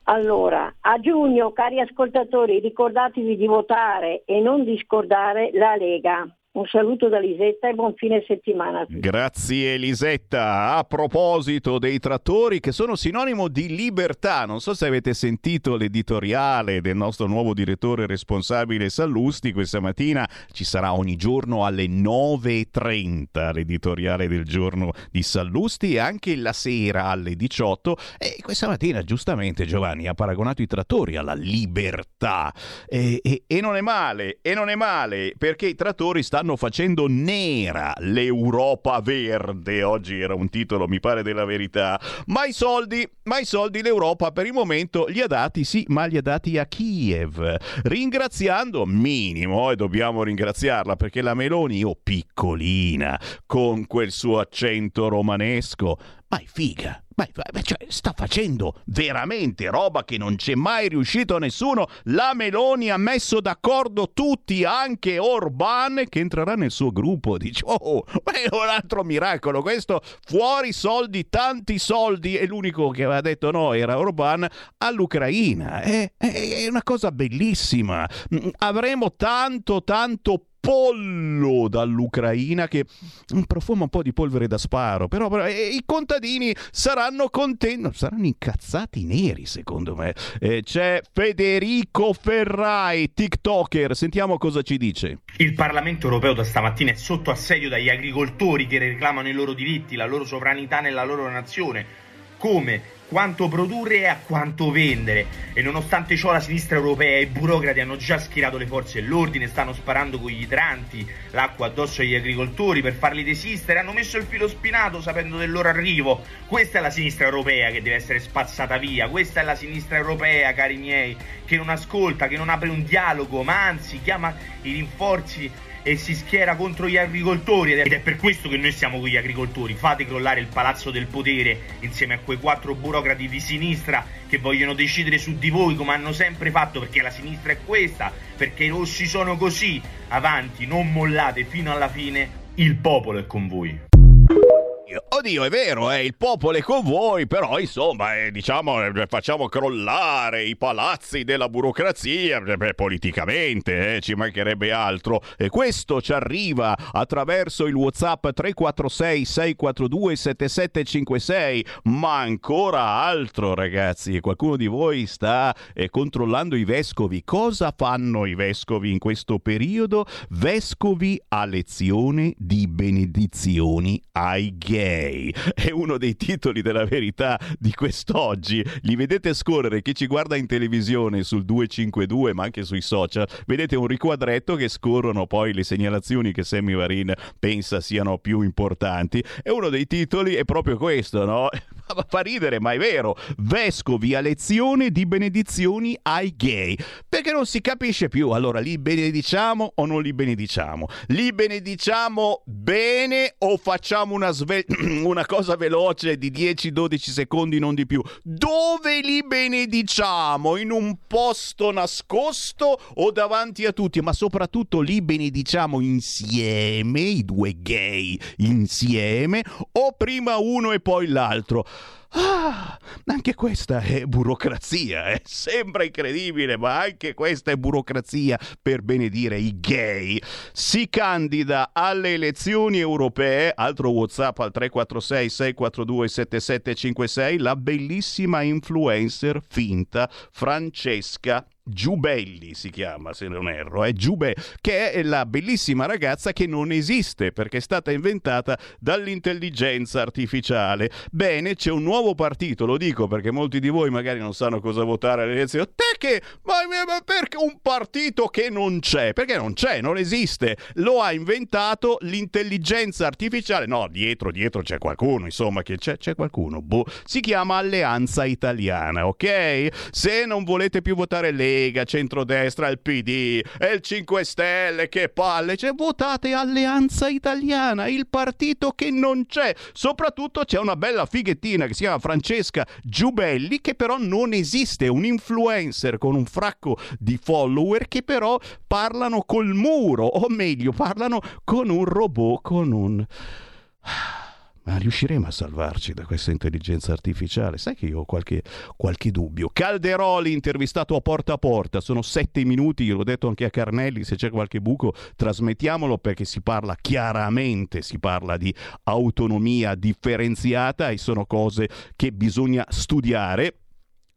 Speaker 20: Allora, a giugno, cari ascoltatori, ricordatevi di votare e non di scordare la Lega. Un saluto da Lisetta e buon fine settimana.
Speaker 16: Grazie Elisetta. A proposito dei trattori che sono sinonimo di libertà, non so se avete sentito l'editoriale del nostro nuovo direttore responsabile Sallusti questa mattina, ci sarà ogni giorno alle 9.30 l'editoriale del giorno di Sallusti e anche la sera alle 18 e questa mattina giustamente Giovanni ha paragonato i trattori alla libertà e, e- e non è male, e non è male perché i trattori stanno facendo nera l'Europa verde. Oggi era un titolo, mi pare, della verità. Ma i soldi, ma i soldi l'Europa per il momento li ha dati, sì, ma li ha dati a Kiev. Ringraziando, minimo, e dobbiamo ringraziarla perché la Meloni, oh piccolina, con quel suo accento romanesco, ma è figa. Ma ma- cioè, sta facendo veramente roba che non c'è mai riuscito nessuno. La Meloni ha messo d'accordo tutti, anche Orban, che entrerà nel suo gruppo. Dice, oh, è un altro miracolo. Questo fuori soldi, tanti soldi. E l'unico che aveva detto no era Orban all'Ucraina. È, è- è una cosa bellissima. Mm, Avremo tanto, tanto pollo dall'Ucraina che profuma un po' di polvere da sparo, però, però, i contadini saranno contenti, saranno incazzati neri secondo me. Eh, c'è Federico Ferrai, TikToker, sentiamo cosa ci dice.
Speaker 21: Il Parlamento europeo da stamattina è sotto assedio dagli agricoltori che reclamano i loro diritti, la loro sovranità nella loro nazione. Come? Quanto produrre e a quanto vendere. E nonostante ciò la sinistra europea e i burocrati hanno già schierato le forze dell'ordine, stanno sparando con gli idranti, l'acqua addosso agli agricoltori per farli desistere, hanno messo il filo spinato sapendo del loro arrivo. Questa è la sinistra europea che deve essere spazzata via, questa è la sinistra europea, cari miei, che non ascolta, che non apre un dialogo, ma anzi chiama i rinforzi e si schiera contro gli agricoltori ed è per questo che noi siamo con gli agricoltori. Fate crollare il palazzo del potere insieme a quei quattro burocrati di sinistra che vogliono decidere su di voi come hanno sempre fatto perché la sinistra è questa, perché i rossi sono così. Avanti, non mollate fino alla fine, il popolo è con voi.
Speaker 16: Oddio, è vero, eh, il popolo è con voi, però insomma, eh, diciamo, eh, facciamo crollare i palazzi della burocrazia, eh, beh, politicamente, eh, ci mancherebbe altro. E questo ci arriva attraverso il WhatsApp 346 642 7756, ma ancora altro, ragazzi. Qualcuno di voi sta eh, controllando i vescovi. Cosa fanno i vescovi in questo periodo? Vescovi a lezione di benedizioni ai gay. È uno dei titoli della verità di quest'oggi. Li vedete scorrere, chi ci guarda in televisione sul 252, ma anche sui social, vedete un riquadretto che scorrono poi le segnalazioni che Sammy Varin pensa siano più importanti. E uno dei titoli è proprio questo, no? Fa ridere, ma è vero. Vescovi a lezione di benedizioni ai gay. Perché non si capisce più. Allora, li benediciamo o non li benediciamo? Li benediciamo bene o facciamo una, sve- una cosa veloce di 10-12 secondi, non di più? Dove li benediciamo? In un posto nascosto o davanti a tutti? Ma soprattutto li benediciamo insieme, i due gay insieme, o prima uno e poi l'altro? Ah, anche questa è burocrazia, eh? sembra incredibile, ma anche questa è burocrazia per benedire i gay. Si candida alle elezioni europee, altro WhatsApp al 346 642 7756, la bellissima influencer finta Francesca Giubelli si chiama, se non erro, è Giube, che è la bellissima ragazza che non esiste perché è stata inventata dall'intelligenza artificiale. Bene, c'è un nuovo partito, lo dico perché molti di voi magari non sanno cosa votare alle elezioni. Te che, ma, ma perché un partito che non c'è? Perché non c'è, non esiste. Lo ha inventato l'intelligenza artificiale. No, dietro, dietro c'è qualcuno, insomma, che c'è, c'è qualcuno. Boh. Si chiama Alleanza Italiana, ok? Se non volete più votare Lega, Lega, centrodestra, il PD e il 5 Stelle, che palle, cioè votate Alleanza Italiana, il partito che non c'è. Soprattutto c'è una bella fighettina che si chiama Francesca Giubelli, che però non esiste, un influencer con un fracco di follower che però parlano col muro, o meglio, parlano con un robot, con un... Ma riusciremo a salvarci da questa intelligenza artificiale? Sai che io ho qualche, qualche dubbio. Calderoli intervistato a porta a porta, sono sette minuti, io l'ho detto anche a Carnelli, se c'è qualche buco trasmettiamolo perché si parla chiaramente, si parla di autonomia differenziata e sono cose che bisogna studiare.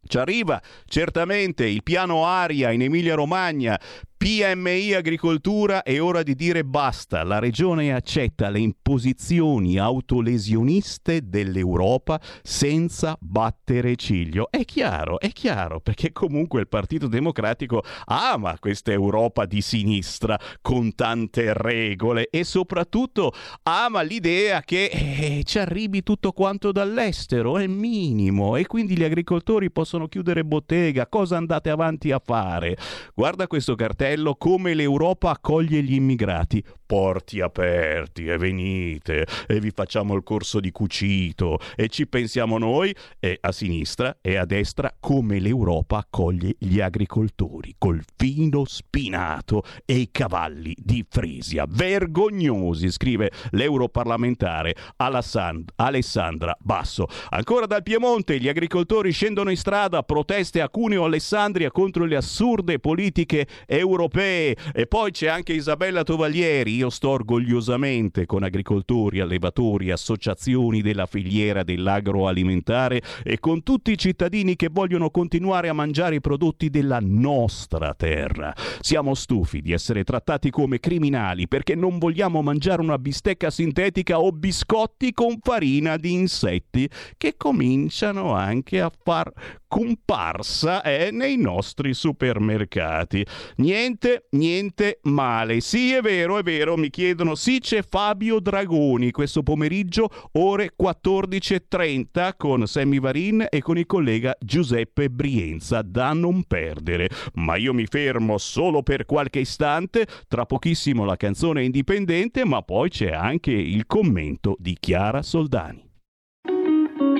Speaker 16: Ci arriva certamente il piano aria in Emilia Romagna PMI Agricoltura è ora di dire basta. La regione accetta le imposizioni autolesioniste dell'Europa senza battere ciglio. È chiaro, è chiaro, perché comunque il Partito Democratico ama questa Europa di sinistra con tante regole e soprattutto ama l'idea che eh, ci arrivi tutto quanto dall'estero, è minimo e quindi gli agricoltori possono chiudere bottega. Cosa andate avanti a fare? Guarda questo cartello come l'Europa accoglie gli immigrati. Porti aperti e venite e vi facciamo il corso di cucito e ci pensiamo noi e a sinistra e a destra come l'Europa accoglie gli agricoltori col fino spinato e i cavalli di Frisia. Vergognosi, scrive l'europarlamentare Alassand- Alessandra Basso. Ancora dal Piemonte gli agricoltori scendono in strada, proteste a Cuneo Alessandria contro le assurde politiche europee e poi c'è anche Isabella Tovaglieri io sto orgogliosamente con agricoltori, allevatori, associazioni della filiera dell'agroalimentare e con tutti i cittadini che vogliono continuare a mangiare i prodotti della nostra terra. Siamo stufi di essere trattati come criminali perché non vogliamo mangiare una bistecca sintetica o biscotti con farina di insetti che cominciano anche a far comparsa eh, nei nostri supermercati. Niente, niente male. Sì, è vero, è vero, mi chiedono. Sì, c'è Fabio Dragoni questo pomeriggio, ore 14.30 con Sammy Varin e con il collega Giuseppe Brienza, da non perdere. Ma io mi fermo solo per qualche istante, tra pochissimo la canzone indipendente, ma poi c'è anche il commento di Chiara Soldani.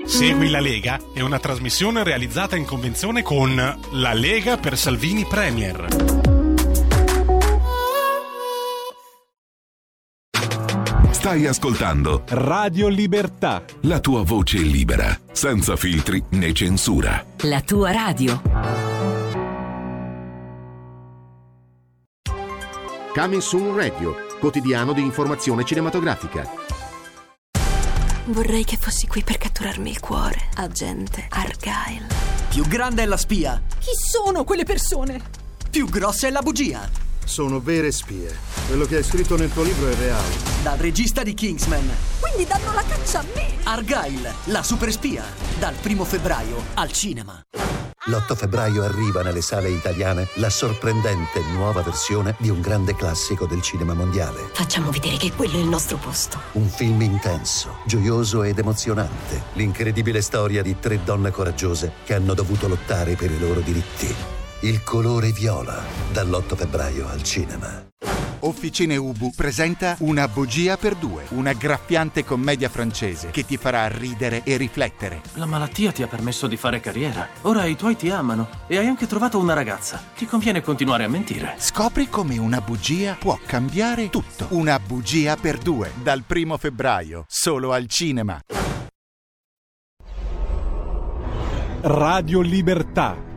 Speaker 17: Segui la Lega è una trasmissione realizzata in convenzione con La Lega per Salvini Premier.
Speaker 8: Stai ascoltando
Speaker 9: Radio Libertà.
Speaker 8: la tua voce libera, senza filtri né censura.
Speaker 22: La tua radio.
Speaker 23: Coming Soon Radio, quotidiano di informazione cinematografica.
Speaker 6: Vorrei che fossi qui per catturarmi il cuore, agente Argyle.
Speaker 24: Più grande è la spia.
Speaker 25: Chi sono quelle persone?
Speaker 24: Più grossa è la bugia.
Speaker 26: Sono vere spie. Quello che hai scritto nel tuo libro è reale.
Speaker 24: Dal regista di Kingsman.
Speaker 25: Quindi danno la caccia a me.
Speaker 24: Argyle, la super spia. Dal primo febbraio al cinema.
Speaker 27: L'8 febbraio arriva nelle sale italiane la sorprendente nuova versione di un grande classico del cinema mondiale.
Speaker 6: Facciamo vedere che quello è il nostro posto.
Speaker 27: Un film intenso, gioioso ed emozionante. L'incredibile storia di tre donne coraggiose che hanno dovuto lottare per i loro diritti. Il colore viola, dall'8 febbraio al cinema.
Speaker 28: Officine Ubu presenta Una bugia per due, una graffiante commedia francese che ti farà ridere e riflettere.
Speaker 29: La malattia ti ha permesso di fare carriera. Ora i tuoi ti amano e hai anche trovato una ragazza. Ti conviene continuare a mentire.
Speaker 28: Scopri come una bugia può cambiare tutto. Una bugia per due, dal primo febbraio, solo al cinema.
Speaker 9: Radio Libertà.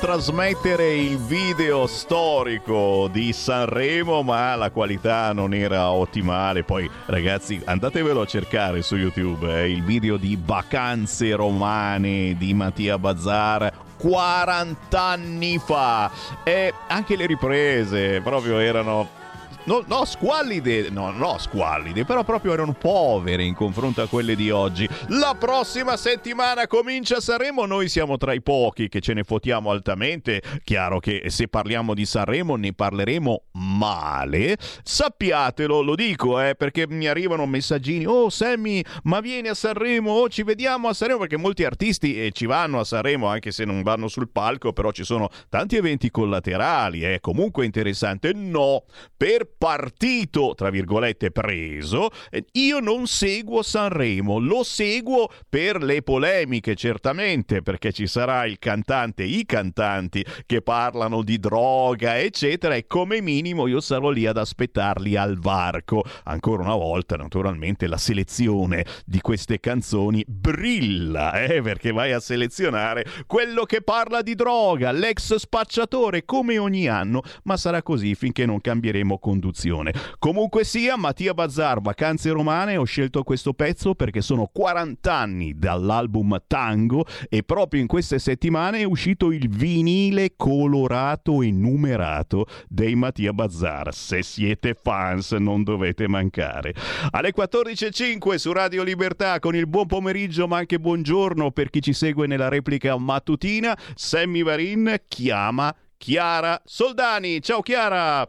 Speaker 16: Trasmettere il video storico di Sanremo, ma la qualità non era ottimale. Poi, ragazzi, andatevelo a cercare su YouTube eh, il video di Vacanze romane di Mattia Bazzar. 40 anni fa e anche le riprese proprio erano No, no, squallide, no, no, squallide, però proprio erano povere in confronto a quelle di oggi. La prossima settimana comincia Sanremo, noi siamo tra i pochi che ce ne fotiamo altamente. Chiaro che se parliamo di Sanremo ne parleremo male. Sappiatelo, lo dico, eh, perché mi arrivano messaggini. Oh, Sammy, ma vieni a Sanremo, oh, ci vediamo a Sanremo, perché molti artisti eh, ci vanno a Sanremo anche se non vanno sul palco, però ci sono tanti eventi collaterali, è eh, comunque interessante. No, per partito, tra virgolette, preso, eh, io non seguo Sanremo, lo seguo per le polemiche, certamente, perché ci sarà il cantante, i cantanti che parlano di droga, eccetera, e come minimo io sarò lì ad aspettarli al varco. Ancora una volta, naturalmente, la selezione di queste canzoni brilla, eh, perché vai a selezionare quello che parla di droga, l'ex spacciatore, come ogni anno, ma sarà così finché non cambieremo conduzione produzione. Comunque sia, Mattia Bazzar, Vacanze Romane, ho scelto questo pezzo perché sono 40 anni dall'album Tango e proprio in queste settimane è uscito il vinile colorato e numerato dei Mattia Bazzar. Se siete fans non dovete mancare. Alle 14.05 su Radio Libertà con il buon pomeriggio ma anche buongiorno per chi ci segue nella replica mattutina, Sammy Varin chiama Chiara Soldani. Ciao Chiara!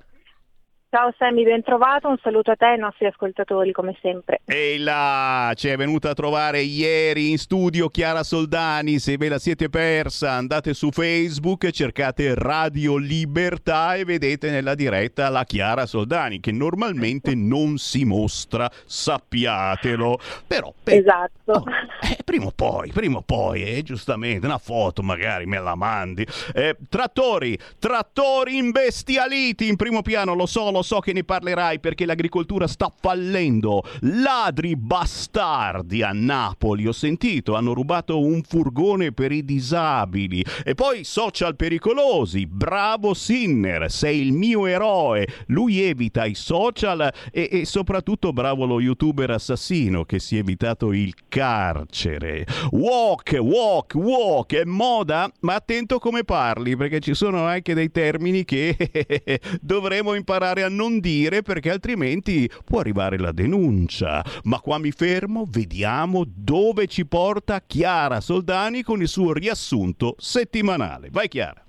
Speaker 30: Ciao Sammy, ben trovato, un saluto a te e ai nostri ascoltatori come sempre.
Speaker 16: E là, ci è venuta a trovare ieri in studio Chiara Soldani, se ve la siete persa andate su Facebook, cercate Radio Libertà e vedete nella diretta la Chiara Soldani che normalmente non si mostra, sappiatelo. Però, per...
Speaker 30: esatto.
Speaker 16: Oh, eh, prima o poi, prima o poi, eh, giustamente, una foto magari me la mandi. Eh, trattori, trattori imbestialiti in primo piano, lo so, lo lo so che ne parlerai perché l'agricoltura sta fallendo. Ladri bastardi a Napoli, ho sentito, hanno rubato un furgone per i disabili. E poi social pericolosi. Bravo Sinner, sei il mio eroe. Lui evita i social e, e soprattutto bravo lo youtuber assassino che si è evitato il carcere. Walk, walk, walk, è moda? Ma attento come parli perché ci sono anche dei termini che dovremo imparare a non dire perché altrimenti può arrivare la denuncia. Ma qua mi fermo, vediamo dove ci porta Chiara Soldani con il suo riassunto settimanale. Vai Chiara.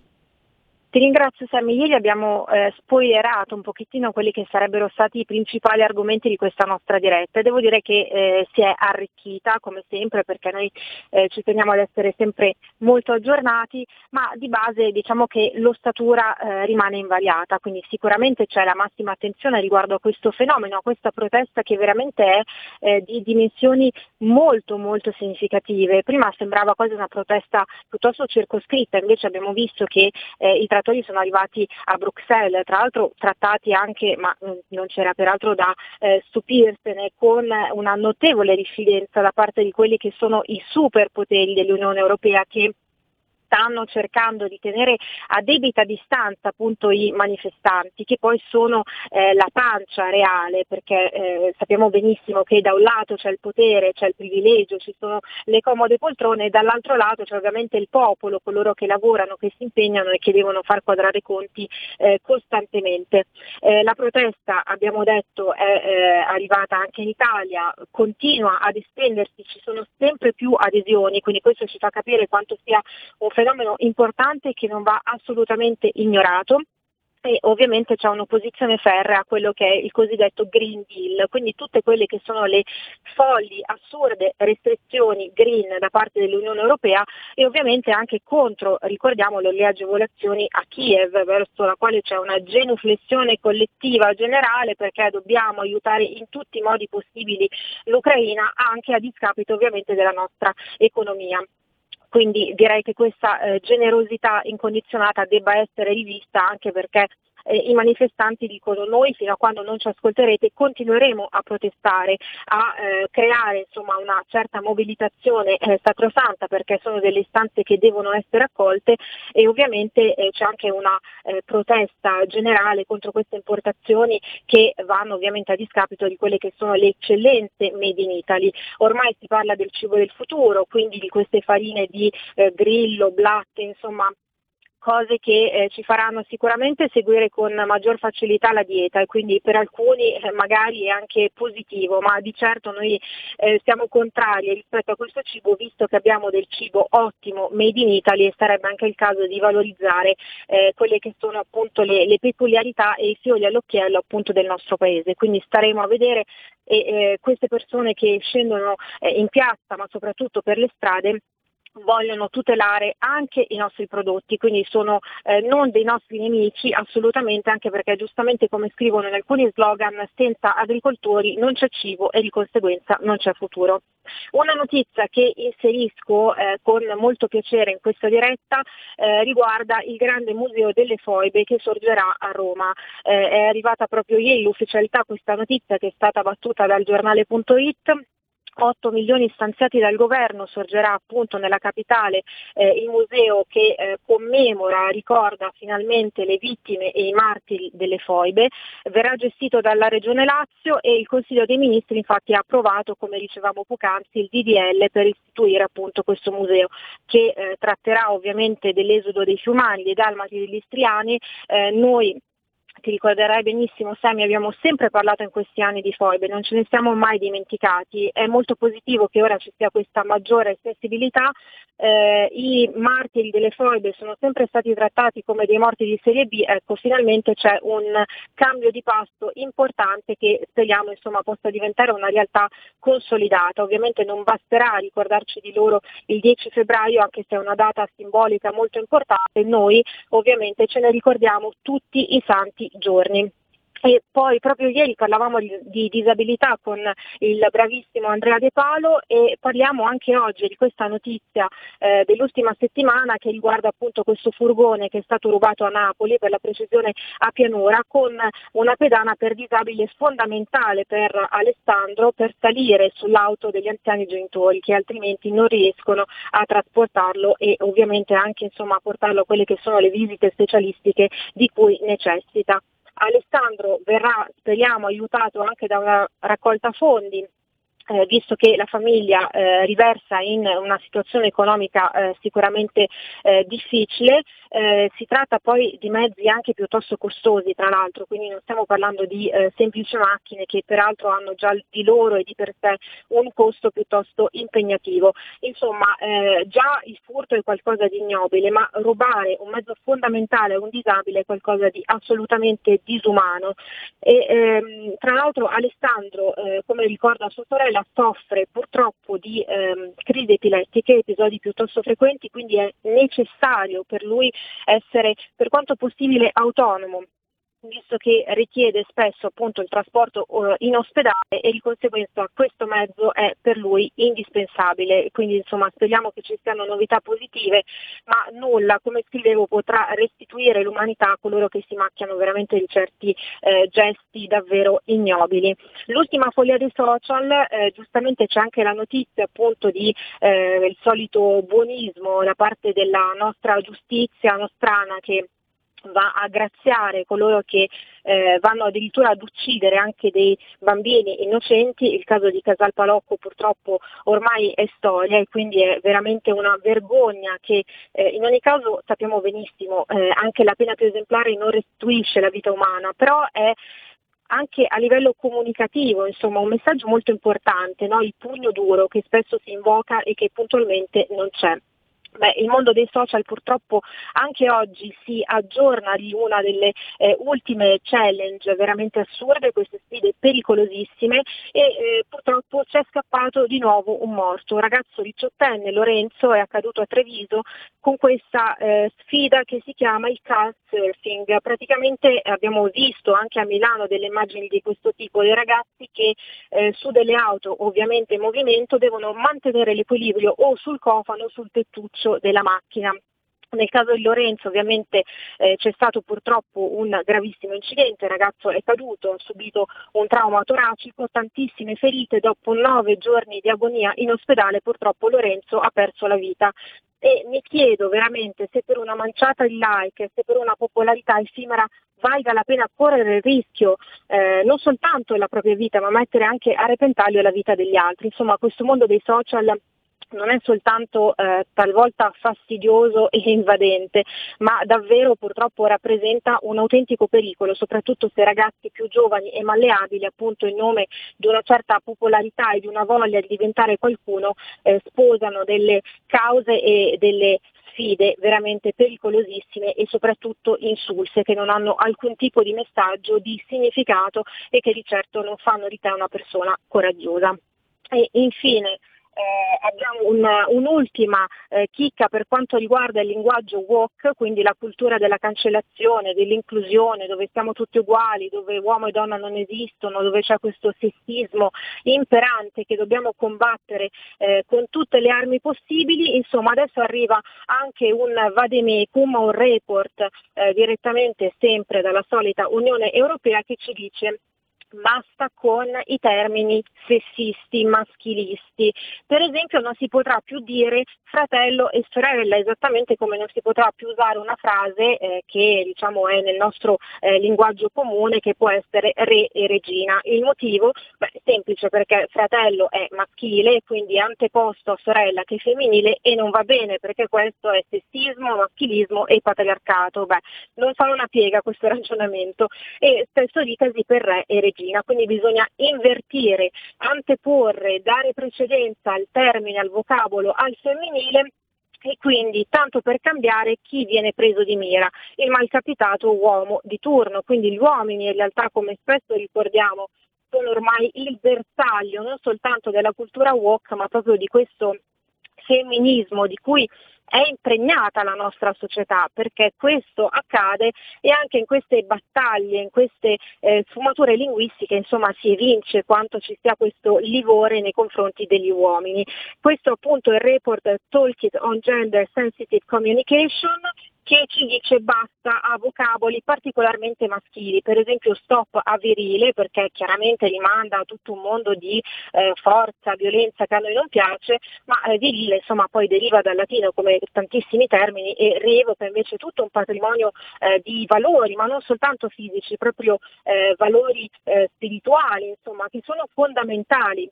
Speaker 30: Ti ringrazio Sammy, ieri abbiamo eh, spoilerato un pochettino quelli che sarebbero stati i principali argomenti di questa nostra diretta e devo dire che eh, si è arricchita come sempre perché noi eh, ci teniamo ad essere sempre molto aggiornati, ma di base diciamo che l'ossatura eh, rimane invariata, quindi sicuramente c'è la massima attenzione riguardo a questo fenomeno, a questa protesta che veramente è eh, di dimensioni molto molto significative. Prima sembrava quasi una protesta piuttosto circoscritta, invece abbiamo visto che eh, i operatori sono arrivati a Bruxelles, tra l'altro trattati anche, ma mm, non c'era peraltro da eh, stupirsene, con una notevole diffidenza da parte di quelli che sono i superpoteri dell'Unione Europea che stanno cercando di tenere a debita distanza appunto i manifestanti che poi sono eh, la pancia reale perché eh, sappiamo benissimo che da un lato c'è il potere, c'è il privilegio, ci sono le comode poltrone e dall'altro lato c'è ovviamente il popolo, coloro che lavorano, che si impegnano e che devono far quadrare i conti eh, costantemente. Eh, la protesta abbiamo detto è eh, arrivata anche in Italia, continua ad estendersi, ci sono sempre più adesioni, quindi questo ci fa capire quanto sia un importante che non va assolutamente ignorato e ovviamente c'è un'opposizione ferrea a quello che è il cosiddetto Green Deal, quindi tutte quelle che sono le folli, assurde restrizioni green da parte dell'Unione Europea e ovviamente anche contro, ricordiamolo, le agevolazioni a Kiev, verso la quale c'è una genuflessione collettiva generale perché dobbiamo aiutare in tutti i modi possibili l'Ucraina anche a discapito ovviamente della nostra economia. Quindi direi che questa eh, generosità incondizionata debba essere rivista anche perché eh, i manifestanti dicono noi fino a quando non ci ascolterete continueremo a protestare, a eh, creare insomma, una certa mobilitazione eh, sacrosanta perché sono delle istanze che devono essere accolte e ovviamente eh, c'è anche una eh, protesta generale contro queste importazioni che vanno ovviamente a discapito di quelle che sono le eccellenze made in Italy. Ormai si parla del cibo del futuro, quindi di queste farine di eh, grillo, blatte, insomma cose che eh, ci faranno sicuramente seguire con maggior facilità la dieta e quindi per alcuni eh, magari è anche positivo, ma di certo noi eh, siamo contrari rispetto a questo cibo visto che abbiamo del cibo ottimo made in Italy e sarebbe anche il caso di valorizzare eh, quelle che sono appunto le, le, peculiarità e i fiori all'occhiello appunto del nostro paese. Quindi staremo a vedere e eh, queste persone che scendono eh, in piazza ma soprattutto per le strade vogliono tutelare anche i nostri prodotti, quindi sono eh, non dei nostri nemici assolutamente, anche perché giustamente come scrivono in alcuni slogan, senza agricoltori non c'è cibo e di conseguenza non c'è futuro. Una notizia che inserisco eh, con molto piacere in questa diretta eh, riguarda il grande museo delle foibe che sorgerà a Roma. Eh, è arrivata proprio ieri l'ufficialità questa notizia che è stata battuta dal giornale.it 8 milioni stanziati dal governo sorgerà appunto nella capitale eh, il museo che eh, commemora, ricorda finalmente le vittime e i martiri delle foibe, verrà gestito dalla Regione Lazio e il Consiglio dei Ministri infatti ha approvato, come dicevamo poc'anzi, il DDL per istituire appunto questo museo che eh, tratterà ovviamente dell'esodo dei fiumani, dei dalmati e degli istriani. Eh, noi ti ricorderai benissimo Sammy, abbiamo sempre parlato in questi anni di foibe, non ce ne siamo mai dimenticati, è molto positivo che ora ci sia questa maggiore sensibilità, eh, i martiri delle foibe sono sempre stati trattati come dei morti di serie B, ecco finalmente c'è un cambio di passo importante che speriamo insomma, possa diventare una realtà consolidata, ovviamente non basterà ricordarci di loro il 10 febbraio anche se è una data simbolica molto importante, noi ovviamente ce ne ricordiamo tutti i santi giorni. E poi proprio ieri parlavamo di, di, disabilità con il bravissimo Andrea De Palo e parliamo anche oggi di questa notizia eh, dell'ultima settimana che riguarda appunto questo furgone che è stato rubato a Napoli, per la precisione a Pianura, con una pedana per disabili fondamentale per Alessandro per salire sull'auto degli anziani genitori che altrimenti non riescono a trasportarlo e ovviamente anche insomma, a portarlo a quelle che sono le visite specialistiche di cui necessita. Alessandro verrà, speriamo, aiutato anche da una raccolta fondi eh, visto che la famiglia eh, riversa in una situazione economica eh, sicuramente eh, difficile, eh, si tratta poi di mezzi anche piuttosto costosi tra l'altro, quindi non stiamo parlando di eh, semplici macchine che peraltro hanno già di loro e di per sé un costo piuttosto impegnativo. Insomma, già il furto è qualcosa di ignobile, ma rubare un mezzo fondamentale a un disabile è qualcosa di assolutamente disumano. E, ehm, tra l'altro Alessandro, come ricorda sua sorella, Ella soffre purtroppo di ehm, crisi epilettiche, episodi piuttosto frequenti, quindi è necessario per lui essere per quanto possibile autonomo visto che richiede spesso appunto il trasporto uh, in ospedale e di conseguenza questo mezzo è per lui indispensabile. Quindi insomma speriamo che ci siano novità positive, ma nulla, come scrivevo, potrà restituire l'umanità a coloro che si macchiano veramente di certi eh, gesti davvero ignobili. L'ultima foglia dei social, eh, giustamente c'è anche la notizia appunto di eh, il solito buonismo da parte della nostra giustizia nostrana che va a graziare coloro che eh, vanno addirittura ad uccidere anche dei bambini innocenti, il caso di Casal Palocco purtroppo ormai è storia e quindi è veramente una vergogna che eh, in ogni caso sappiamo benissimo eh, anche la pena più esemplare non restituisce la vita umana, però è anche a livello comunicativo, insomma un messaggio molto importante, no? il pugno duro che spesso si invoca e che puntualmente non c'è. Beh, il mondo dei social purtroppo anche oggi si aggiorna di una delle eh, ultime challenge veramente assurde, queste sfide pericolosissime e eh, purtroppo c'è scappato di nuovo un morto. Un ragazzo diciottenne, Lorenzo, è accaduto a Treviso con questa eh, sfida che si chiama il car surfing. Praticamente abbiamo visto anche a Milano delle immagini di questo tipo, dei ragazzi che eh, su delle auto ovviamente in movimento devono mantenere l'equilibrio o sul cofano o sul tettuccio della macchina Nel caso di Lorenzo ovviamente eh, c'è stato purtroppo un gravissimo incidente, il ragazzo è caduto, ha subito un trauma toracico, tantissime ferite, dopo nove giorni di agonia in ospedale purtroppo Lorenzo ha perso la vita. E mi chiedo veramente se per una manciata di like, se per una popolarità effimera valga la pena correre il rischio eh, non soltanto della propria vita, ma mettere anche a repentaglio la vita degli altri. Insomma, questo mondo dei social non è soltanto eh, talvolta fastidioso e invadente, ma davvero purtroppo rappresenta un autentico pericolo, soprattutto se ragazzi più giovani e malleabili, appunto in nome di una certa popolarità e di una voglia di diventare qualcuno, eh, sposano delle cause e delle sfide veramente pericolosissime e soprattutto insulse che non hanno alcun tipo di messaggio, di significato e che di certo non fanno di te una persona coraggiosa. E infine eh, abbiamo una, un'ultima eh, chicca per quanto riguarda il linguaggio WOC, quindi la cultura della cancellazione, dell'inclusione, dove siamo tutti uguali, dove uomo e donna non esistono, dove c'è questo sessismo imperante che dobbiamo combattere eh, con tutte le armi possibili. Insomma, adesso arriva anche un vademecum, un report eh, direttamente sempre dalla solita Unione Europea che ci dice basta con i termini sessisti, maschilisti. Per esempio non si potrà più dire fratello e sorella, esattamente come non si potrà più usare una frase eh, che diciamo, è nel nostro eh, linguaggio comune che può essere re e regina. Il motivo? Beh, semplice perché fratello è maschile, quindi è anteposto a sorella che è femminile e non va bene perché questo è sessismo, maschilismo e patriarcato. Beh, non fa una piega questo ragionamento e stesso dicasi per re e regina regina, quindi bisogna invertire, anteporre, dare precedenza al termine, al vocabolo, al femminile e quindi tanto per cambiare chi viene preso di mira, il malcapitato uomo di turno, quindi gli uomini in realtà come spesso ricordiamo sono ormai il bersaglio non soltanto della cultura woke ma proprio di questo femminismo di cui è impregnata la nostra società perché questo accade e anche in queste battaglie, in queste eh, sfumature linguistiche insomma si evince quanto ci sia questo livore nei confronti degli uomini. Questo appunto è il report Toolkit on Gender Sensitive Communication che ci dice basta a vocaboli particolarmente maschili, per esempio stop a virile perché chiaramente rimanda a tutto un mondo di eh, forza, violenza che a noi non piace, ma eh, virile insomma poi deriva dal latino come tantissimi termini e rievoca invece tutto un patrimonio eh, di valori, ma non soltanto fisici, proprio eh, valori eh, spirituali insomma che sono fondamentali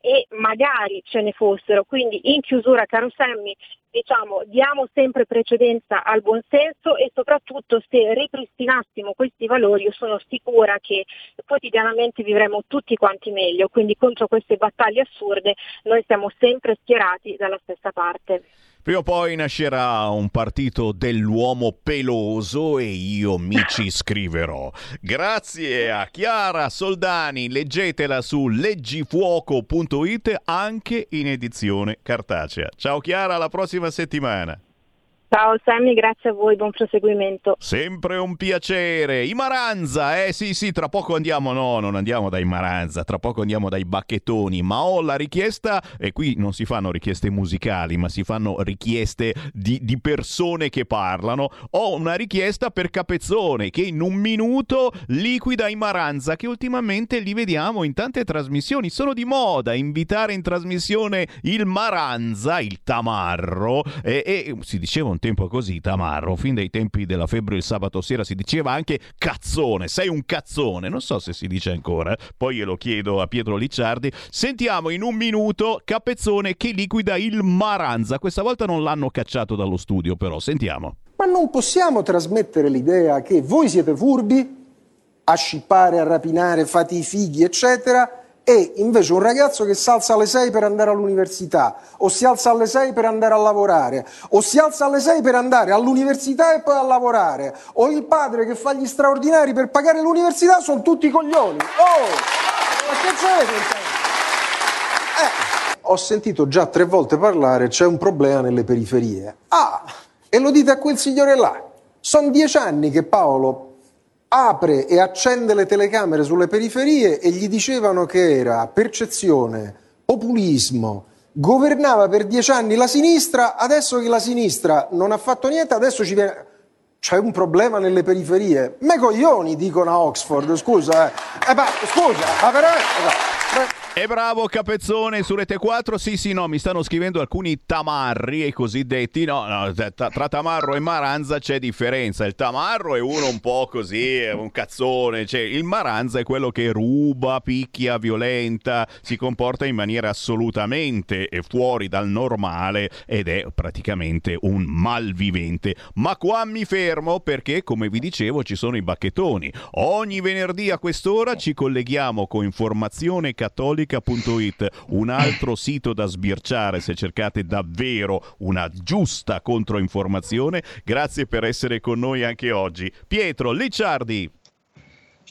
Speaker 30: e magari ce ne fossero. Quindi in chiusura, caro Sammy, diciamo, diamo sempre precedenza al buonsenso e soprattutto se ripristinassimo questi valori io sono sicura che quotidianamente vivremo tutti quanti meglio, quindi contro queste battaglie assurde noi siamo sempre schierati dalla stessa parte.
Speaker 16: Prima o poi nascerà un partito dell'uomo peloso e io mi ci iscriverò. Grazie a Chiara Soldani, leggetela su leggifuoco.it anche in edizione cartacea. Ciao Chiara, alla prossima settimana.
Speaker 30: Ciao Sammy, grazie a voi, buon proseguimento.
Speaker 16: Sempre un piacere. I Maranza, eh sì sì, tra poco andiamo, no, non andiamo dai Maranza, tra poco andiamo dai Bacchettoni, ma ho la richiesta, e qui non si fanno richieste musicali, ma si fanno richieste di, di persone che parlano, ho una richiesta per Capezzone che in un minuto liquida i Maranza, che ultimamente li vediamo in tante trasmissioni, sono di moda invitare in trasmissione il Maranza, il Tamarro, e, e si diceva un tempo così, tamarro, fin dai tempi della febbre il sabato sera si diceva anche cazzone, sei un cazzone, non so se si dice ancora, poi glielo chiedo a Pietro Licciardi. Sentiamo in un minuto Capezzone che liquida il Maranza, questa volta non l'hanno cacciato dallo studio però, sentiamo.
Speaker 31: Ma non possiamo trasmettere l'idea che voi siete furbi, a scippare, a rapinare, fate i fighi, eccetera, e invece un ragazzo che si alza alle 6 per andare all'università, o si alza alle 6 per andare a lavorare, o si alza alle 6 per andare all'università e poi a lavorare, o il padre che fa gli straordinari per pagare l'università, sono tutti coglioni. Oh! Ma che c'è? Eh, ho sentito già tre volte parlare, c'è un problema nelle periferie. Ah, e lo dite a quel signore là. Sono dieci anni che Paolo apre e accende le telecamere sulle periferie e gli dicevano che era percezione, populismo, governava per dieci anni la sinistra, adesso che la sinistra non ha fatto niente, adesso ci viene... C'è un problema nelle periferie. Me coglioni, dicono a Oxford, scusa. Eh, eh ma scusa, ma veramente...
Speaker 16: E bravo Capezzone su Rete 4. Sì, sì, no, mi stanno scrivendo alcuni tamarri, i cosiddetti. No, no, tra, tra tamarro e maranza c'è differenza. Il tamarro è uno un po' così, è un cazzone. Cioè, il maranza è quello che ruba, picchia, violenta, si comporta in maniera assolutamente fuori dal normale ed è praticamente un malvivente. Ma qua mi fermo perché, come vi dicevo, ci sono i bacchettoni. Ogni venerdì a quest'ora ci colleghiamo con informazionecattolica.it, un altro sito da sbirciare se cercate davvero una giusta controinformazione. Grazie per essere con noi anche oggi. Pietro Licciardi.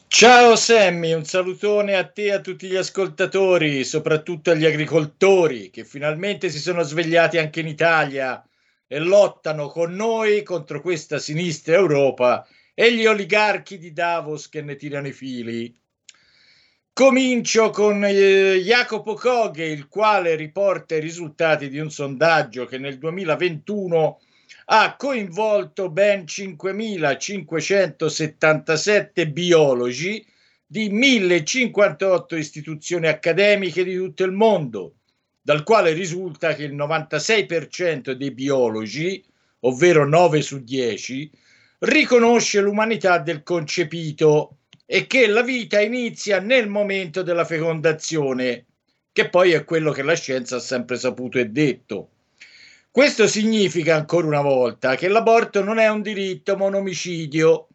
Speaker 32: Ciao Sammy, un salutone a te e a tutti gli ascoltatori, soprattutto agli agricoltori che finalmente si sono svegliati anche in Italia e lottano con noi contro questa sinistra Europa e gli oligarchi di Davos che ne tirano i fili. Comincio con eh, Jacopo Coghe, il quale riporta i risultati di un sondaggio che nel 2021 ha coinvolto ben 5.577 biologi di 1.058 istituzioni accademiche di tutto il mondo, dal quale risulta che il 96% dei biologi, ovvero 9 su 10, riconosce l'umanità del concepito e che la vita inizia nel momento della fecondazione, che poi è quello che la scienza ha sempre saputo e detto. Questo significa ancora una volta che l'aborto non è un diritto, ma un omicidio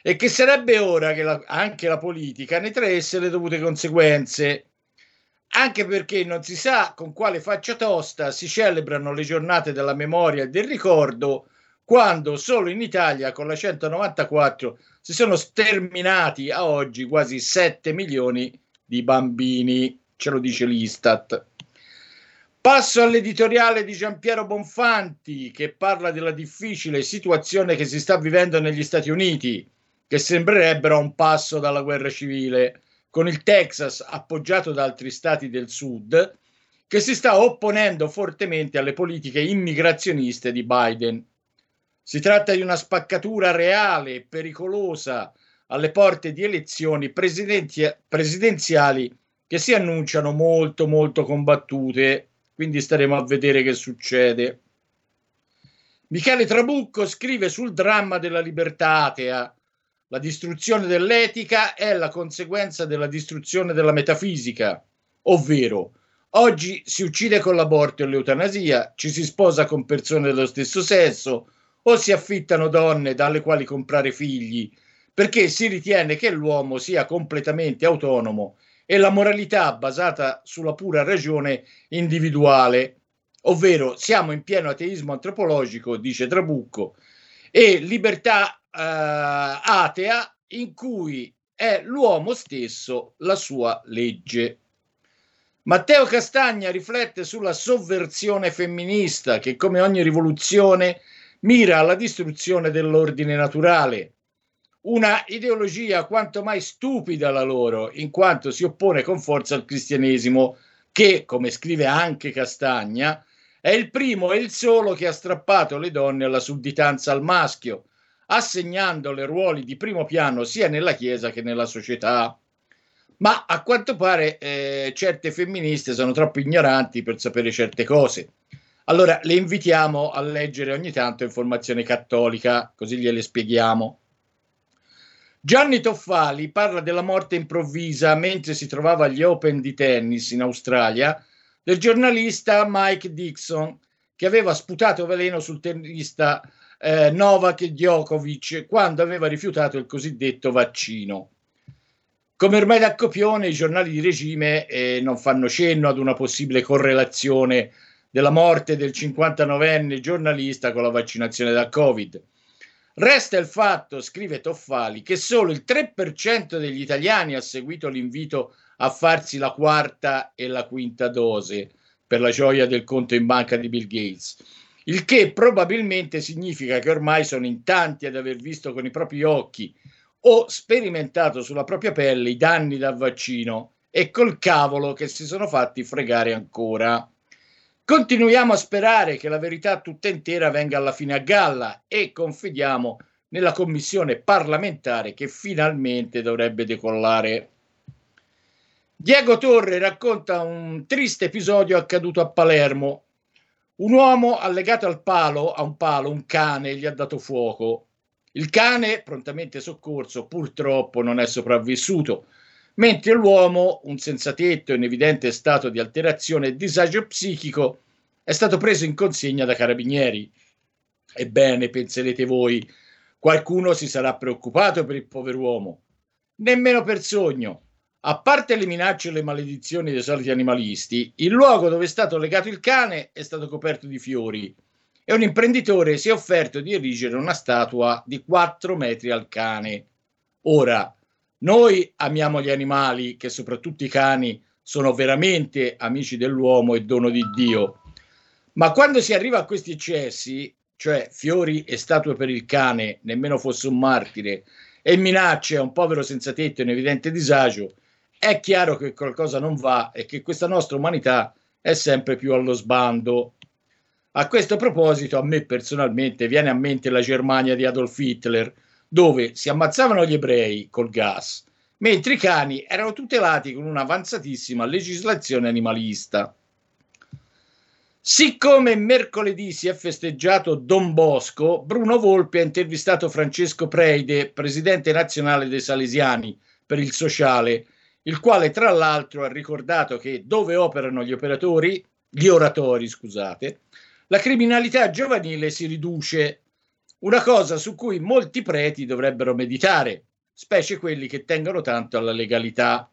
Speaker 32: e che sarebbe ora che la- anche la politica ne traesse le dovute conseguenze. Anche perché non si sa con quale faccia tosta si celebrano le giornate della memoria e del ricordo quando solo in Italia con la 194 si sono sterminati a oggi quasi 7 milioni di bambini, ce lo dice l'Istat. Passo all'editoriale di Giampiero Bonfanti che parla della difficile situazione che si sta vivendo negli Stati Uniti, che sembrerebbero a un passo dalla guerra civile, con il Texas appoggiato da altri stati del sud, che si sta opponendo fortemente alle politiche immigrazioniste di Biden. Si tratta di una spaccatura reale e pericolosa alle porte di elezioni presidenziali che si annunciano molto molto combattute, quindi staremo a vedere che succede. Michele Trabucco scrive sul dramma della libertà atea. La distruzione dell'etica è la conseguenza della distruzione della metafisica, ovvero oggi si uccide con l'aborto e l'eutanasia, ci si sposa con persone dello stesso sesso o si affittano donne dalle quali comprare figli, perché si ritiene che l'uomo sia completamente autonomo e la moralità basata sulla pura ragione individuale, ovvero siamo in pieno ateismo antropologico, dice Trabucco, e libertà eh, atea in cui è l'uomo stesso la sua legge. Matteo Castagna riflette sulla sovversione femminista che come ogni rivoluzione mira alla distruzione dell'ordine naturale. Una ideologia quanto mai stupida la loro, in quanto si oppone con forza al cristianesimo, che, come scrive anche Castagna, è il primo e il solo che ha strappato le donne alla sudditanza al maschio, assegnandole ruoli di primo piano sia nella Chiesa che nella società. Ma a quanto pare eh, certe femministe sono troppo ignoranti per sapere certe cose. Allora le invitiamo a leggere ogni tanto informazione cattolica, così gliele spieghiamo. Gianni Toffali parla della morte improvvisa mentre si trovava agli Open di tennis in Australia del giornalista Mike Dixon che aveva sputato veleno sul tennista eh, Novak Djokovic quando aveva rifiutato il cosiddetto vaccino. Come ormai da copione, i giornali di regime eh, non fanno cenno ad una possibile correlazione della morte del 59enne giornalista con la vaccinazione da Covid. Resta il fatto, scrive Toffali, che solo il 3% degli italiani ha seguito l'invito a farsi la quarta e la quinta dose per la gioia del conto in banca di Bill Gates. Il che probabilmente significa che ormai sono in tanti ad aver visto con i propri occhi o sperimentato sulla propria pelle i danni dal vaccino e col cavolo che si sono fatti fregare ancora. Continuiamo a sperare che la verità tutta intera venga alla fine a galla e confidiamo nella commissione parlamentare che finalmente dovrebbe decollare. Diego Torre racconta un triste episodio accaduto a Palermo. Un uomo ha legato al palo, a un palo, un cane gli ha dato fuoco. Il cane, prontamente soccorso, purtroppo non è sopravvissuto, mentre l'uomo, un senzatetto in evidente stato di alterazione e disagio psichico, è stato preso in consegna da carabinieri. Ebbene, penserete voi, qualcuno si sarà preoccupato per il pover'uomo. Nemmeno per sogno. A parte le minacce e le maledizioni dei soliti animalisti, il luogo dove è stato legato il cane è stato coperto di fiori e un imprenditore si è offerto di erigere una statua di 4 metri al cane. Ora, noi amiamo gli animali, che soprattutto i cani sono veramente amici dell'uomo e dono di Dio. Ma quando si arriva a questi eccessi, cioè fiori e statue per il cane, nemmeno fosse un martire, e minacce a un povero senza tetto in evidente disagio, è chiaro che qualcosa non va e che questa nostra umanità è sempre più allo sbando. A questo proposito, a me personalmente viene a mente la Germania di Adolf Hitler, dove si ammazzavano gli ebrei col gas, mentre i cani erano tutelati con un'avanzatissima legislazione animalista. Siccome mercoledì si è festeggiato Don Bosco, Bruno Volpi ha intervistato Francesco Preide, presidente nazionale dei Salesiani per il sociale, il quale tra l'altro ha ricordato che dove operano gli operatori, gli oratori, scusate, la criminalità giovanile si riduce, una cosa su cui molti preti dovrebbero meditare, specie quelli che tengono tanto alla legalità.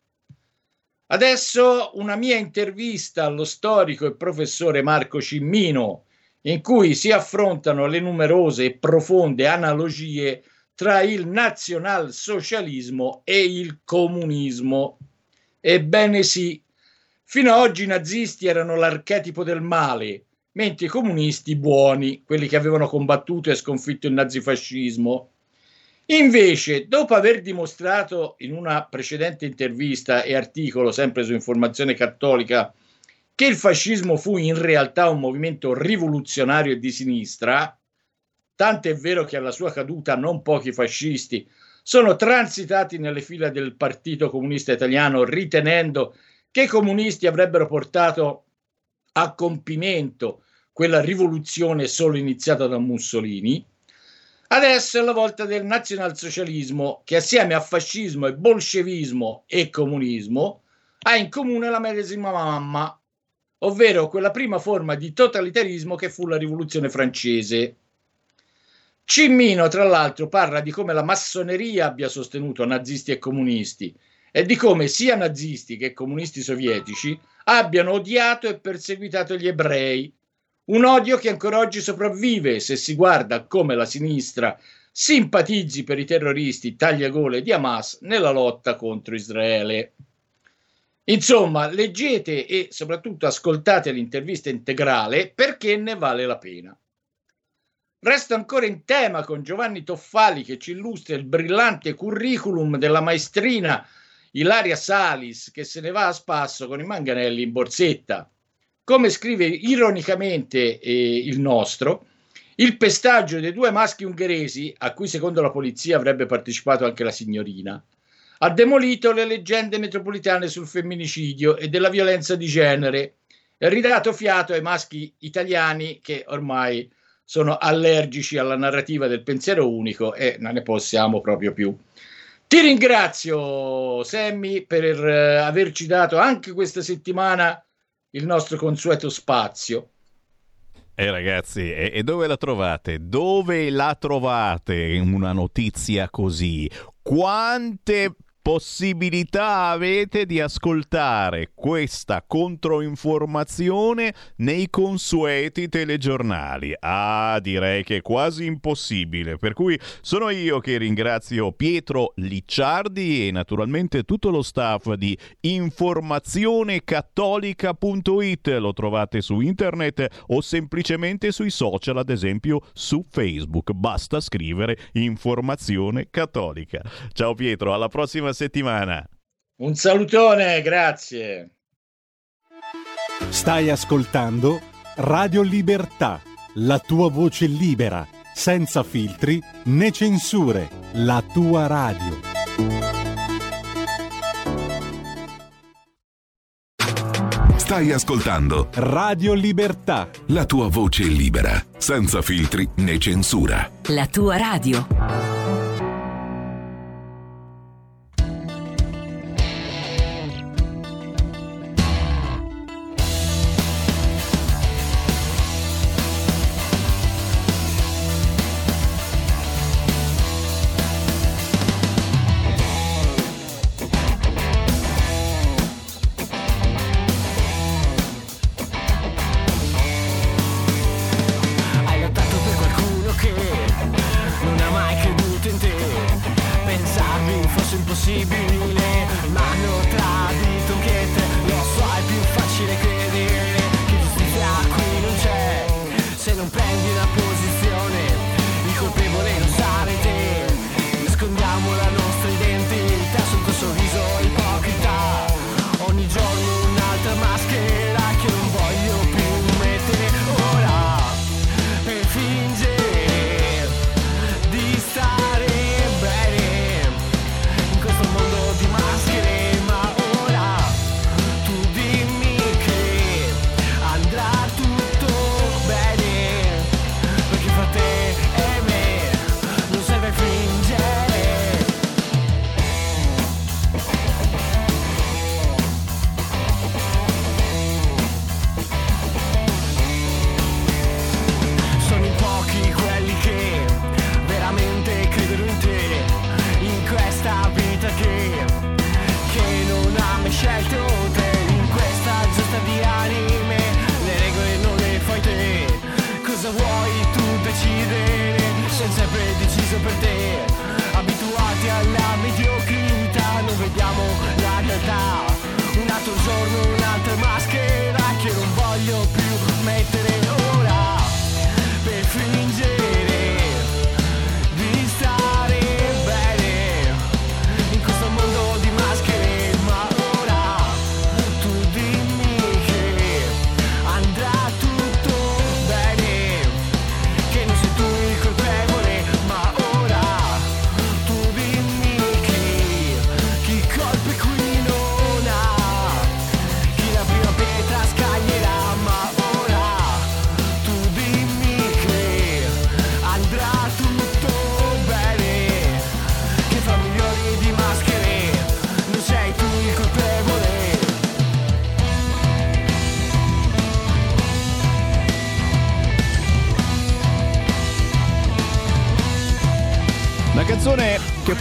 Speaker 32: Adesso una mia intervista allo storico e professore Marco Cimmino, in cui si affrontano le numerose e profonde analogie tra il nazionalsocialismo e il comunismo. Ebbene sì, fino ad oggi i nazisti erano l'archetipo del male, mentre i comunisti buoni, quelli che avevano combattuto e sconfitto il nazifascismo. Invece, dopo aver dimostrato in una precedente intervista e articolo, sempre su Informazione Cattolica, che il fascismo fu in realtà un movimento rivoluzionario e di sinistra, Tanto è vero che alla sua caduta non pochi fascisti sono transitati nelle fila del Partito Comunista Italiano ritenendo che i comunisti avrebbero portato a compimento quella rivoluzione solo iniziata da Mussolini. Adesso è la volta del nazionalsocialismo che assieme a fascismo e bolscevismo e comunismo ha in comune la medesima mamma, ovvero quella prima forma di totalitarismo che fu la rivoluzione francese. Cimmino, tra l'altro, parla di come la massoneria abbia sostenuto nazisti e comunisti e di come sia nazisti che comunisti sovietici abbiano odiato e perseguitato gli ebrei, un odio che ancora oggi sopravvive se si guarda come la sinistra simpatizzi per i terroristi tagliagole di Hamas nella lotta contro Israele. Insomma, leggete e soprattutto ascoltate l'intervista integrale perché ne vale la pena. Resto ancora in tema con Giovanni Toffali che ci illustra il brillante curriculum della maestrina Ilaria Salis che se ne va a spasso con i manganelli in borsetta. Come scrive ironicamente eh, il nostro, il pestaggio dei due maschi ungheresi, a cui secondo la polizia avrebbe partecipato anche la signorina, ha demolito le leggende metropolitane sul femminicidio e della violenza di genere e ridato fiato ai maschi italiani che ormai sono allergici alla narrativa del pensiero unico e non ne possiamo proprio più. Ti ringrazio, Sammy, per eh, averci dato anche questa settimana il nostro consueto spazio.
Speaker 16: Eh ragazzi, e, e dove la trovate? Dove la trovate una notizia così? Quante possibilità avete di ascoltare questa controinformazione nei consueti telegiornali? Ah, direi che è quasi impossibile, per cui sono io che ringrazio Pietro Licciardi e naturalmente tutto lo staff di informazionecattolica.it, lo trovate su internet o semplicemente sui social, ad esempio su Facebook, basta scrivere Informazione Cattolica. Ciao Pietro, alla prossima settimana.
Speaker 32: Un salutone, grazie.
Speaker 9: Stai ascoltando Radio Libertà, la tua voce libera, senza filtri né censure, la tua radio.
Speaker 8: Stai ascoltando
Speaker 9: Radio Libertà.
Speaker 8: la tua voce libera, senza filtri né censura.
Speaker 6: La tua radio.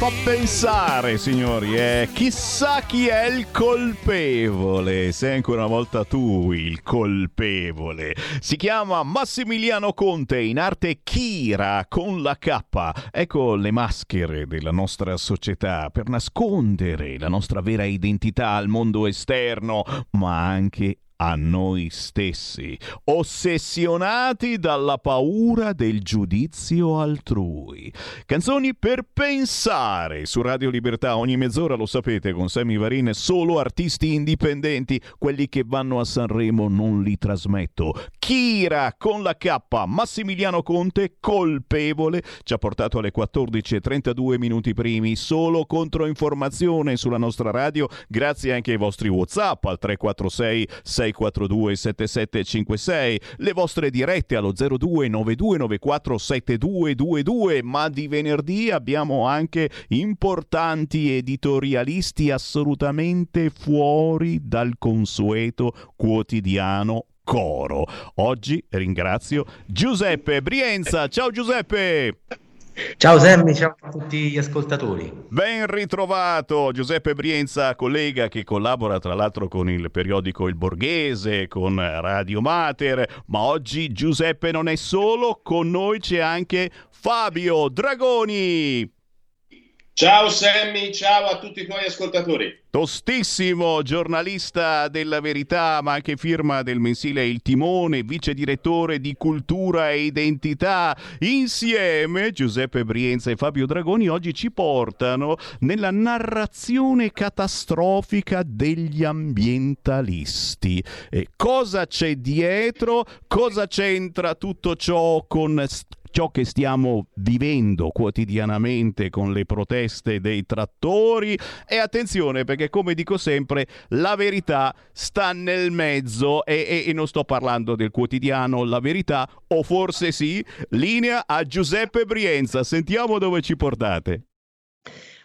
Speaker 16: Fa pensare, signori, è chissà chi è il colpevole. Sei ancora una volta tu il colpevole. Si chiama Massimiliano Conte, in arte Kira con la K. Ecco le maschere della nostra società per nascondere la nostra vera identità al mondo esterno, ma anche a noi stessi, ossessionati dalla paura del giudizio altrui. Canzoni per pensare su Radio Libertà ogni mezz'ora, lo sapete, con Sammy Varin, solo artisti indipendenti, quelli che vanno a Sanremo non li trasmetto. Kira con la K, Massimiliano Conte, colpevole, ci ha portato alle 14.32 minuti primi, solo controinformazione sulla nostra radio, grazie anche ai vostri WhatsApp al 346 642 7756, le vostre dirette allo 029294 7222, ma di venerdì abbiamo anche importanti editorialisti assolutamente fuori dal consueto quotidiano coro. Oggi ringrazio Giuseppe Brienza. Ciao Giuseppe!
Speaker 33: Ciao Sammy, ciao a tutti gli ascoltatori.
Speaker 16: Ben ritrovato Giuseppe Brienza, collega che collabora tra l'altro con il periodico Il Borghese, con Radio Mater, ma oggi Giuseppe non è solo, con noi c'è anche Fabio Dragoni.
Speaker 34: Ciao Sammy, ciao a tutti i tuoi ascoltatori.
Speaker 16: Tostissimo, giornalista della verità, ma anche firma del mensile Il Timone, vice direttore di cultura e identità. Insieme Giuseppe Brienza e Fabio Dragoni oggi ci portano nella narrazione catastrofica degli ambientalisti. E cosa c'è dietro? Cosa c'entra tutto ciò con ciò che stiamo vivendo quotidianamente con le proteste dei trattori e attenzione perché come dico sempre la verità sta nel mezzo e, e, e non sto parlando del quotidiano La Verità o forse sì, linea a Giuseppe Brienza, sentiamo dove ci portate.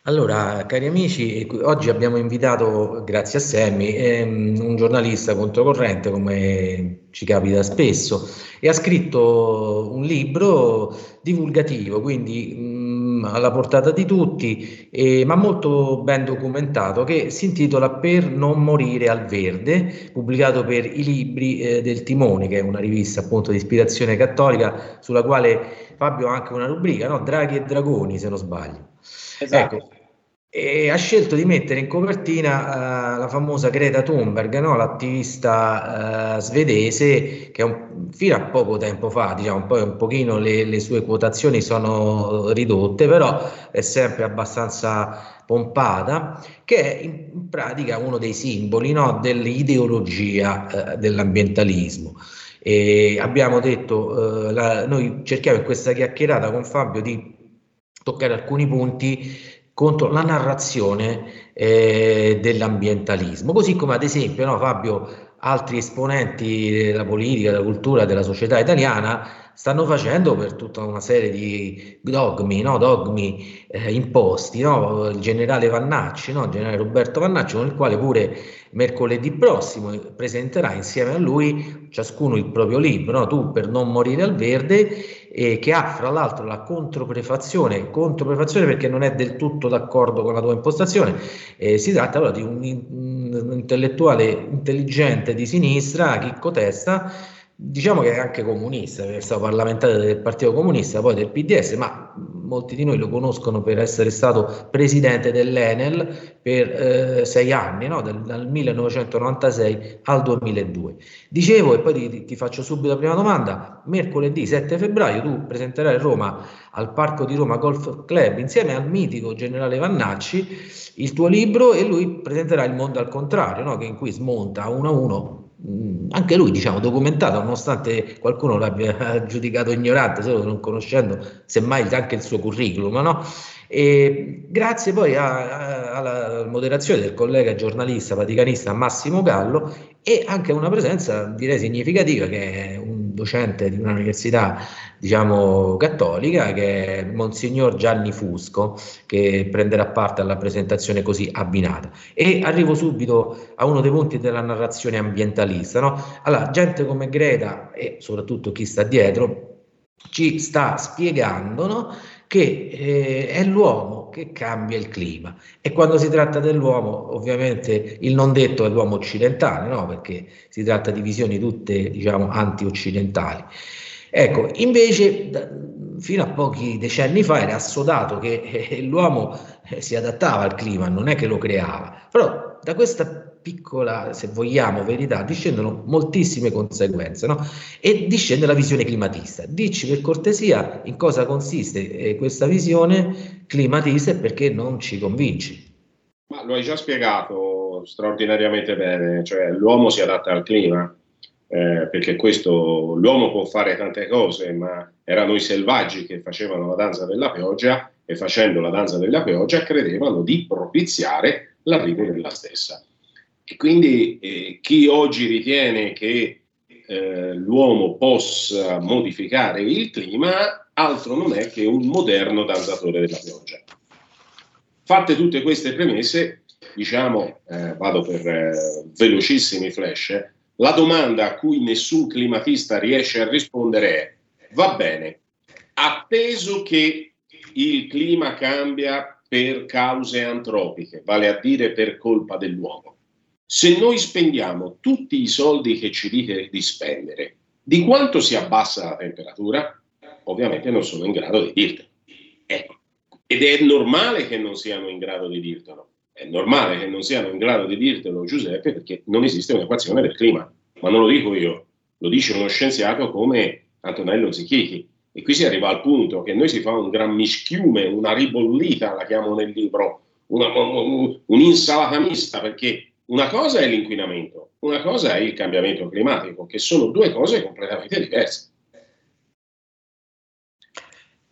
Speaker 33: Allora, cari amici, oggi abbiamo invitato, grazie a Semmi, ehm, un giornalista controcorrente come ci capita spesso e ha scritto un libro divulgativo, quindi mh, alla portata di tutti, eh, ma molto ben documentato, che si intitola Per non morire al verde, pubblicato per i libri eh, del Timone, che è una rivista appunto di ispirazione cattolica, sulla quale Fabio ha anche una rubrica, no? Draghi e Dragoni, se non sbaglio.
Speaker 34: Esatto.
Speaker 33: Ecco, e ha scelto di mettere in copertina uh, la famosa Greta Thunberg, no? l'attivista uh, svedese che un, fino a poco tempo fa, diciamo, poi un pochino le, le, sue quotazioni sono ridotte, però è sempre abbastanza pompata, che è in, in pratica uno dei simboli no? dell'ideologia uh, dell'ambientalismo. E abbiamo detto, la, noi cerchiamo in questa chiacchierata con Fabio di toccare alcuni punti contro la narrazione eh, dell'ambientalismo, così come ad esempio no, Fabio altri esponenti della politica, della cultura, della società italiana stanno facendo per tutta una serie di dogmi, no? dogmi eh, imposti, no? il generale Vannacci, no? il generale Roberto Vannacci, con il quale pure mercoledì prossimo presenterà insieme a lui ciascuno il proprio libro, tu per non morire al verde, eh, che ha fra l'altro la controprefazione, controprefazione perché non è del tutto d'accordo con la tua impostazione, eh, si tratta allora di un, un intellettuale intelligente di sinistra, Chicco Testa, diciamo che è anche comunista, è stato parlamentare del Partito Comunista, poi del PDS, ma molti di noi lo conoscono per essere stato presidente dell'Enel per eh, sei anni, no? dal, dal, 1996 al 2002. Dicevo, e poi ti, ti, faccio subito la prima domanda, mercoledì 7 febbraio tu presenterai a Roma, al Parco di Roma Golf Club, insieme al mitico generale Vannacci, il tuo libro e lui presenterà Il mondo al contrario, no? in cui smonta uno a uno anche lui diciamo documentato nonostante qualcuno l'abbia giudicato ignorante solo non conoscendo semmai anche il suo curriculum no? e grazie poi a, a, alla moderazione del collega giornalista vaticanista Massimo Gallo e anche una presenza direi significativa che è docente di un'università diciamo cattolica che è Monsignor Gianni Fusco che prenderà parte alla presentazione così abbinata e arrivo subito a uno dei punti della narrazione ambientalista no? allora gente come Greta e soprattutto chi sta dietro ci sta spiegando no? Che eh, è l'uomo che cambia il clima e quando si tratta dell'uomo ovviamente il non detto è l'uomo occidentale no? perché si tratta di visioni tutte diciamo anti-occidentali Ecco, invece da, fino a pochi decenni fa era assodato che eh, l'uomo eh, si adattava al clima, non è che lo creava. Però da questa piccola, se vogliamo, verità discendono moltissime conseguenze, no? E discende la visione climatista. Dici per cortesia in cosa consiste eh, questa visione climatista e perché non ci convinci.
Speaker 34: Ma lo hai già spiegato straordinariamente bene, cioè l'uomo si adatta al clima eh, perché questo l'uomo può fare tante cose, ma erano i selvaggi che facevano la danza della pioggia e facendo la danza della pioggia credevano di propiziare l'arrivo della stessa. E quindi eh, chi oggi ritiene che eh, l'uomo possa modificare il clima, altro non è che un moderno danzatore della pioggia. Fatte tutte queste premesse, diciamo, eh, vado per eh, velocissimi flash, la domanda a cui nessun climatista riesce a rispondere è, va bene, atteso che il clima cambia per cause antropiche, vale a dire per colpa dell'uomo, se noi spendiamo tutti i soldi che ci dite di spendere, di quanto si abbassa la temperatura? Ovviamente non sono in grado di dirti. Ecco. ed è normale che non siano in grado di dirtelo. È normale che non siano in grado di dirtelo Giuseppe perché non esiste un'equazione del clima. Ma non lo dico io, lo dice uno scienziato come Antonello Zichichi. E qui si arriva al punto che noi si fa un gran mischiume, una ribollita, la chiamo nel libro, una, un, un'insalata mista, perché una cosa è l'inquinamento, una cosa è il cambiamento climatico, che sono due cose completamente diverse.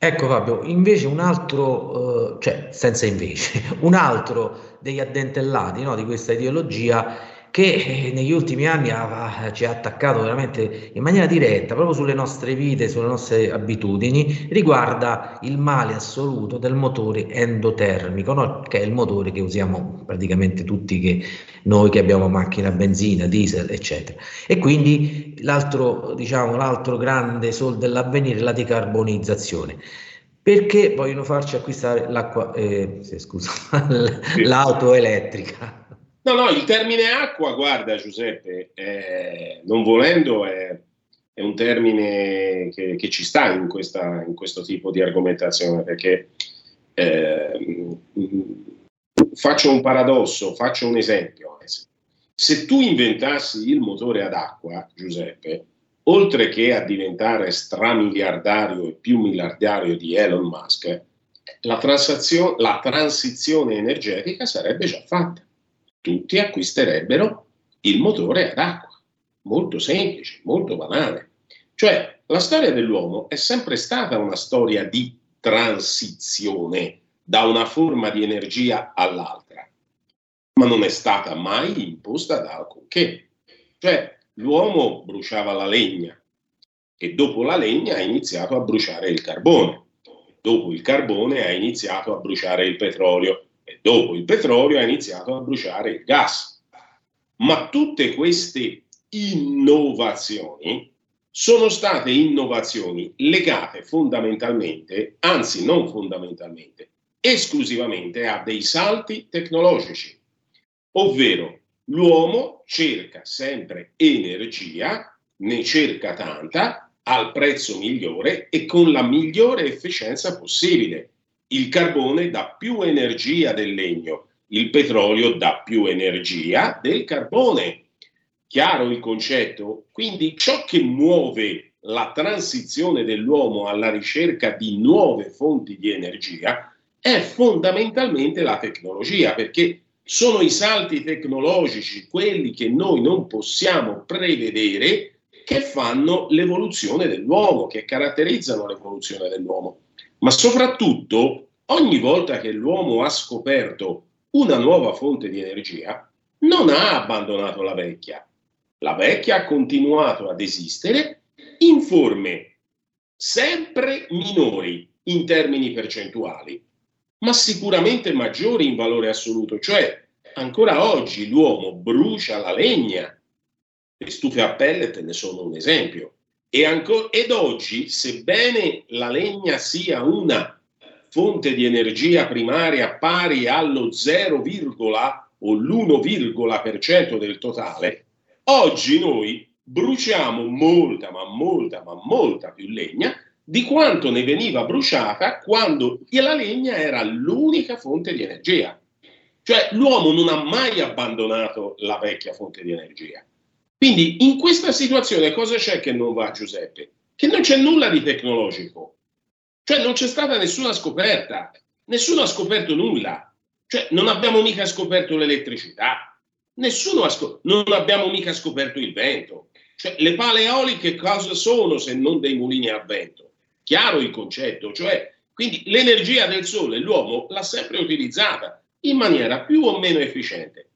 Speaker 33: Ecco Fabio, invece un altro, eh, cioè senza invece, un altro degli addentellati no, di questa ideologia che eh, negli ultimi anni ha, ci ha attaccato veramente in maniera diretta proprio sulle nostre vite, sulle nostre abitudini, riguarda il male assoluto del motore endotermico, no? che è il motore che usiamo praticamente tutti che, noi che abbiamo macchina a benzina, diesel, eccetera. E quindi l'altro, diciamo, l'altro grande sol dell'avvenire è la decarbonizzazione perché vogliono farci acquistare l'acqua, eh, scusa, l'auto elettrica.
Speaker 34: No, no, il termine acqua, guarda Giuseppe, eh, non volendo è, è un termine che, che ci sta in, questa, in, questo tipo di argomentazione, perché eh, faccio un paradosso, faccio un esempio. Se tu inventassi il motore ad acqua, Giuseppe, oltre che a diventare stramiliardario e più miliardario di Elon Musk, la, la transizione energetica sarebbe già fatta tutti acquisterebbero il motore ad acqua. Molto semplice, molto banale. Cioè, la storia dell'uomo è sempre stata una storia di transizione da una forma di energia all'altra, ma non è stata mai imposta da alcunché. Cioè, l'uomo bruciava la legna e dopo la legna ha iniziato a bruciare il carbone. Dopo il carbone ha iniziato a bruciare il petrolio e dopo il petrolio ha iniziato a bruciare il gas. Ma tutte queste innovazioni sono state innovazioni legate fondamentalmente, anzi non fondamentalmente, esclusivamente a dei salti tecnologici, ovvero l'uomo cerca sempre energia, ne cerca tanta, al prezzo migliore e con la migliore efficienza possibile il carbone dà più energia del legno, il petrolio dà più energia del carbone. Chiaro il concetto? Quindi ciò che muove la transizione dell'uomo alla ricerca di nuove fonti di energia è fondamentalmente la tecnologia, perché sono i salti tecnologici, quelli che noi non possiamo prevedere, che fanno l'evoluzione dell'uomo, che caratterizzano l'evoluzione dell'uomo ma soprattutto ogni volta che l'uomo ha scoperto una nuova fonte di energia, non ha abbandonato la vecchia. La vecchia ha continuato ad esistere in forme sempre minori in termini percentuali, ma sicuramente maggiori in valore assoluto, cioè ancora oggi l'uomo brucia la legna, le stufe a pellet ne sono un esempio, e ancora, ed oggi, sebbene la legna sia una fonte di energia primaria pari allo 0, o l'1% del totale, oggi noi bruciamo molta, ma molta, ma molta più legna di quanto ne veniva bruciata quando la legna era l'unica fonte di energia. Cioè l'uomo non ha mai abbandonato la vecchia fonte di energia. Quindi in questa situazione cosa c'è che non va Giuseppe? Che non c'è nulla di tecnologico, cioè non c'è stata nessuna scoperta, nessuno ha scoperto nulla, cioè non abbiamo mica scoperto l'elettricità, nessuno ha scoperto, non abbiamo mica scoperto il vento, cioè le pale eoliche cosa sono se non dei mulini a vento? Chiaro il concetto, cioè quindi l'energia del sole l'uomo l'ha sempre utilizzata in maniera più o meno efficiente.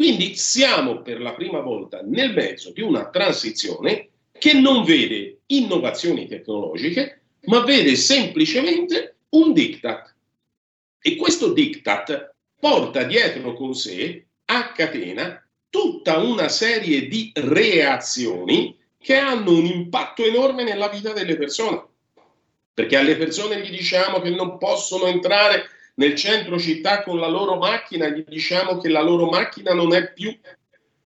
Speaker 34: Quindi siamo per la prima volta nel mezzo di una transizione che non vede innovazioni tecnologiche, ma vede semplicemente un diktat. E questo diktat porta dietro con sé, a catena, tutta una serie di reazioni che hanno un impatto enorme nella vita delle persone. Perché alle persone gli diciamo che non possono entrare nel centro città con la loro macchina, gli diciamo che la loro macchina non è più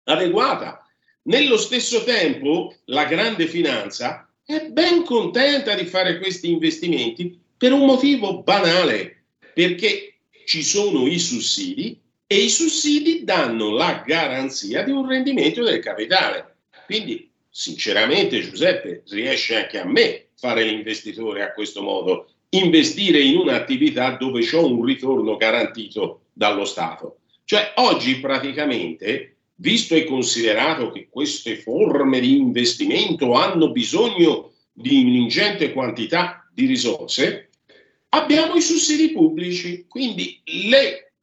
Speaker 34: adeguata. Nello stesso tempo, la grande finanza è ben contenta di fare questi investimenti per un motivo banale, Perché ci sono i sussidi e i sussidi danno la garanzia di un rendimento del capitale. Quindi, sinceramente, Giuseppe, riesce anche a me fare l'investitore a questo modo, investire in un'attività dove ho un ritorno garantito dallo Stato. Cioè, oggi praticamente, visto e considerato che queste forme di investimento hanno bisogno di un'ingente quantità di risorse, abbiamo i sussidi pubblici, quindi le,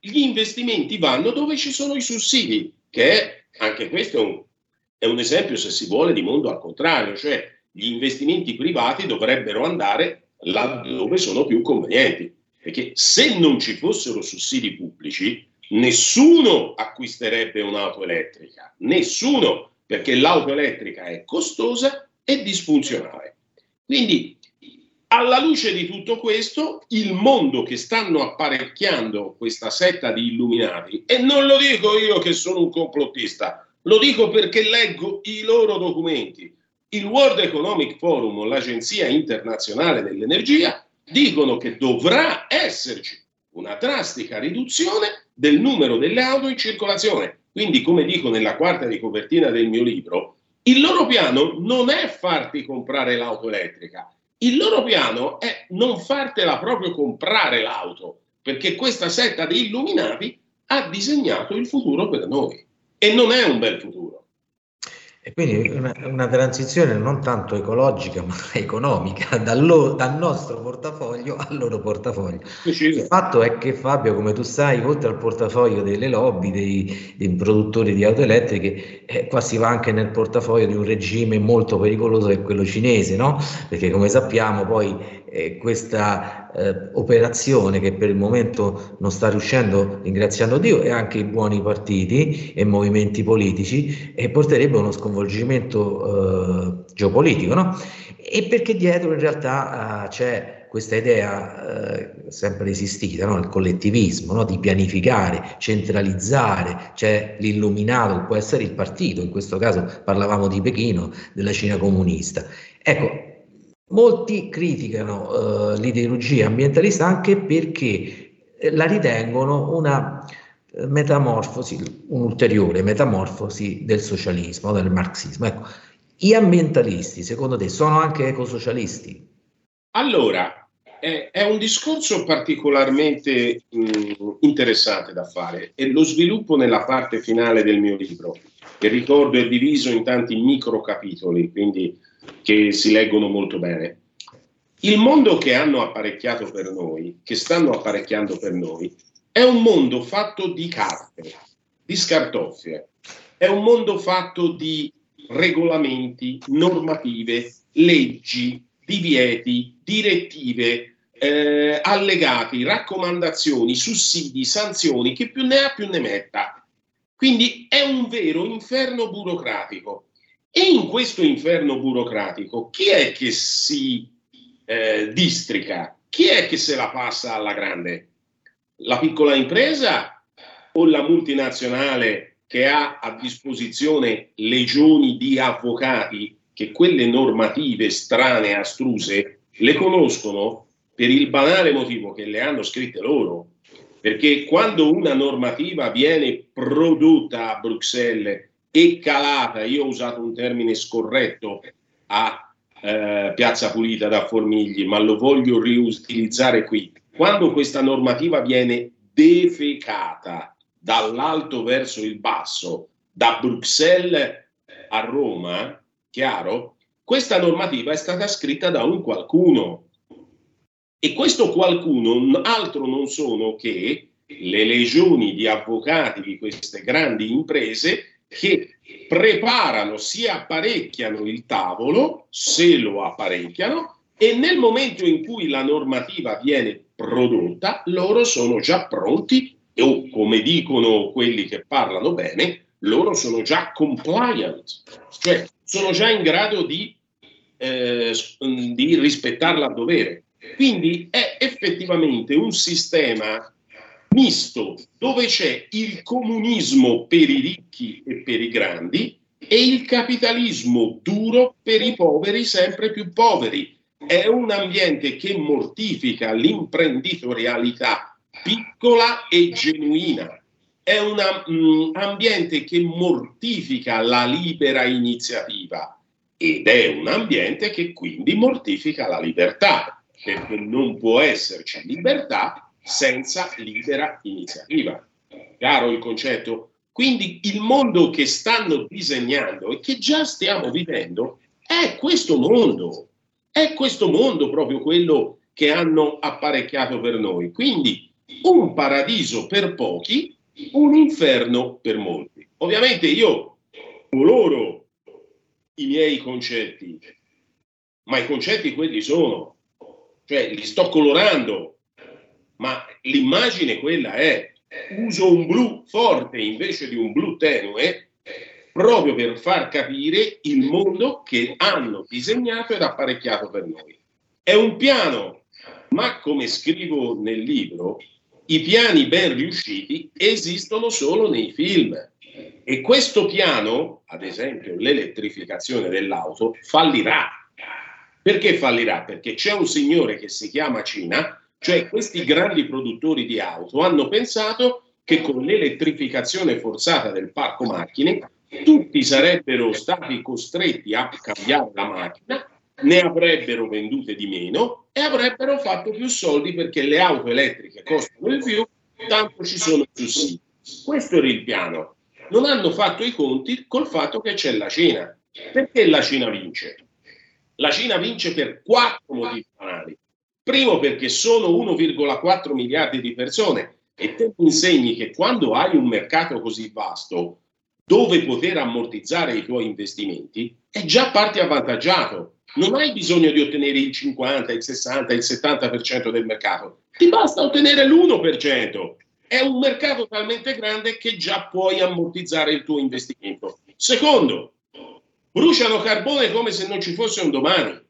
Speaker 34: gli investimenti vanno dove ci sono i sussidi, che è, anche questo è un, è un esempio, se si vuole, di mondo al contrario, cioè gli investimenti privati dovrebbero andare là dove sono più convenienti, perché se non ci fossero sussidi pubblici, nessuno acquisterebbe un'auto elettrica, nessuno, perché l'auto elettrica è costosa e disfunzionale. Quindi, alla luce di tutto questo, il mondo che stanno apparecchiando questa setta di illuminati, e non lo dico io che sono un complottista, lo dico perché leggo i loro documenti. Il World Economic Forum, l'Agenzia internazionale dell'energia, dicono che dovrà esserci una drastica riduzione del numero delle auto in circolazione. Quindi, come dico nella quarta di copertina del mio libro, il loro piano non è farti comprare l'auto elettrica, il loro piano è non fartela proprio comprare l'auto, perché questa setta di illuminati ha disegnato il futuro per noi e non è un bel futuro.
Speaker 33: E quindi una, una transizione non tanto ecologica ma economica dal, lo- dal nostro portafoglio al loro portafoglio. Il fatto è che Fabio, come tu sai, oltre al portafoglio delle lobby, dei, dei produttori di auto elettriche, eh, qua si va anche nel portafoglio di un regime molto pericoloso che è quello cinese, no? Perché come sappiamo poi eh, questa eh, operazione che per il momento non sta riuscendo, ringraziando Dio, e anche i buoni partiti e movimenti politici, e porterebbe a uno sconvolgimento eh, geopolitico, no? E perché dietro in realtà eh, c'è questa idea eh, sempre esistita, no? il collettivismo, no? di pianificare, centralizzare, c'è l'illuminato può essere il partito, in questo caso parlavamo di Pechino, della Cina comunista. Ecco, molti criticano eh, l'ideologia ambientalista anche perché eh, la ritengono una eh, metamorfosi, un'ulteriore metamorfosi del socialismo, del marxismo. Ecco, gli ambientalisti, secondo te, sono anche ecosocialisti?
Speaker 34: Allora, è, è un discorso particolarmente mh, interessante da fare e lo sviluppo nella parte finale del mio libro, che ricordo è diviso in tanti micro capitoli, quindi che si leggono molto bene. Il mondo che hanno apparecchiato per noi, che stanno apparecchiando per noi, è un mondo fatto di carte, di scartoffie, è un mondo fatto di regolamenti, normative, leggi, divieti, direttive, eh, allegati, raccomandazioni, sussidi, sanzioni, che più ne ha più ne metta. Quindi è un vero inferno burocratico. E in questo inferno burocratico chi è che si eh, districa? Chi è che se la passa alla grande? La piccola impresa o la multinazionale che ha a disposizione legioni di avvocati che quelle normative strane, astruse, le conoscono per il banale motivo che le hanno scritte loro. Perché quando una normativa viene prodotta a Bruxelles e calata, io ho usato un termine scorretto a eh, Piazza Pulita da Formigli, ma lo voglio riutilizzare qui. Quando questa normativa viene defecata dall'alto verso il basso, da Bruxelles a Roma, chiaro? Questa normativa è stata scritta da un qualcuno e questo qualcuno altro non sono che le legioni di avvocati di queste grandi imprese che preparano, si apparecchiano il tavolo, se lo apparecchiano, e nel momento in cui la normativa viene prodotta, loro sono già pronti, o come dicono quelli che parlano bene, loro sono già compliant, cioè sono già in grado di, eh, di rispettarla a dovere. Quindi è effettivamente un sistema misto dove c'è il comunismo per i ricchi e per i grandi e il capitalismo duro per i poveri sempre più poveri. è un ambiente che mortifica l'imprenditorialità piccola e genuina, è un mm, ambiente che mortifica la libera iniziativa ed è un ambiente che quindi mortifica la libertà, perché non può esserci libertà senza libera iniziativa. Chiaro il concetto? Quindi il mondo che stanno disegnando e che già stiamo vivendo è questo mondo, è questo mondo proprio quello che hanno apparecchiato per noi. Quindi un paradiso per pochi, un inferno per molti. Ovviamente io coloro i miei concetti, ma i concetti quelli sono, cioè li sto colorando, ma l'immagine quella è uso un blu forte invece di un blu tenue proprio per far capire il mondo che hanno disegnato ed apparecchiato per noi. È un piano, ma come scrivo nel libro, i piani ben riusciti esistono solo nei film. E questo piano, ad esempio l'elettrificazione dell'auto, fallirà. Perché fallirà? Perché c'è un signore che si chiama Cina, cioè questi grandi produttori di auto hanno pensato che con l'elettrificazione forzata del parco macchine tutti sarebbero stati costretti a cambiare la macchina, ne avrebbero vendute di meno e avrebbero fatto più soldi perché le auto elettriche costano di più, tanto ci sono sussidi. Questo era il piano. Non hanno fatto i conti col fatto che c'è la Cina. Perché la Cina vince? La Cina vince per quattro motivi banali. Primo perché sono 1,4 miliardi di persone e te insegni che quando hai un mercato così vasto dove poter ammortizzare i tuoi investimenti, è già parti avvantaggiato. Non hai bisogno di ottenere il 50, il 60, il 70% del mercato, ti basta ottenere l'1%. È un mercato talmente grande che già puoi ammortizzare il tuo investimento. Secondo, bruciano carbone come se non ci fosse un domani.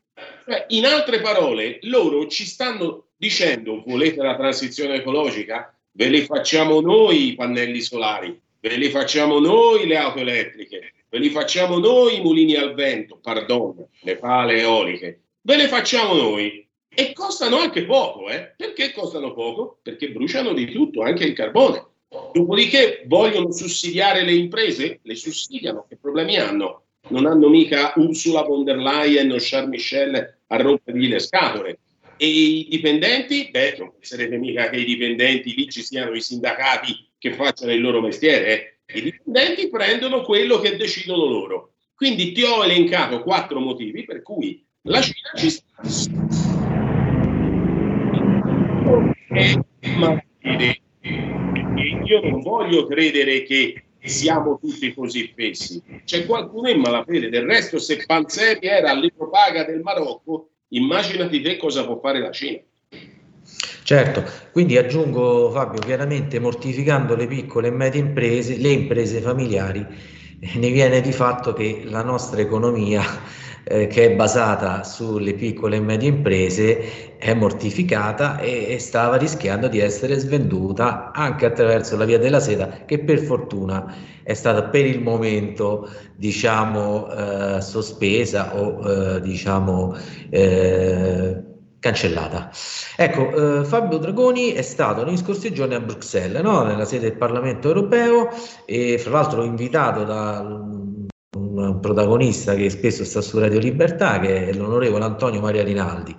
Speaker 34: Cioè, in altre parole, loro ci stanno dicendo, volete la transizione ecologica? Ve li facciamo noi i pannelli solari, ve li facciamo noi le auto elettriche, ve li facciamo noi i mulini al vento, pardon, le pale eoliche, ve le facciamo noi. E costano anche poco, eh? Perché costano poco? Perché bruciano di tutto, anche il carbone. Dopodiché vogliono sussidiare le imprese? Le sussidiano, che problemi hanno? Non hanno mica Ursula von der Leyen o Charles Michel a rompergli le scatole. E i dipendenti? Beh, non penserete mica che i dipendenti lì ci siano i sindacati che facciano il loro mestiere. Eh? I dipendenti prendono quello che decidono loro. Quindi ti ho elencato quattro motivi per cui la Cina ci sta. E, ma, io non voglio credere che siamo tutti così fessi. C'è qualcuno in malafede. Del resto, se Panzeri era all'epopaga del Marocco, Immaginati te cosa può fare la Cina.
Speaker 33: Certo, quindi aggiungo Fabio, chiaramente mortificando le piccole e medie imprese, le imprese familiari, eh, ne viene di fatto che la nostra economia eh, che è basata sulle piccole e medie imprese è mortificata e, e, stava rischiando di essere svenduta anche attraverso la via della seta che per fortuna è stata per il momento diciamo eh, sospesa o eh, diciamo eh, cancellata. Ecco, eh, Fabio Dragoni è stato negli scorsi giorni a Bruxelles, no? nella sede del Parlamento europeo, e fra l'altro invitato da un protagonista che spesso sta su Radio Libertà, che è l'onorevole Antonio Maria Rinaldi.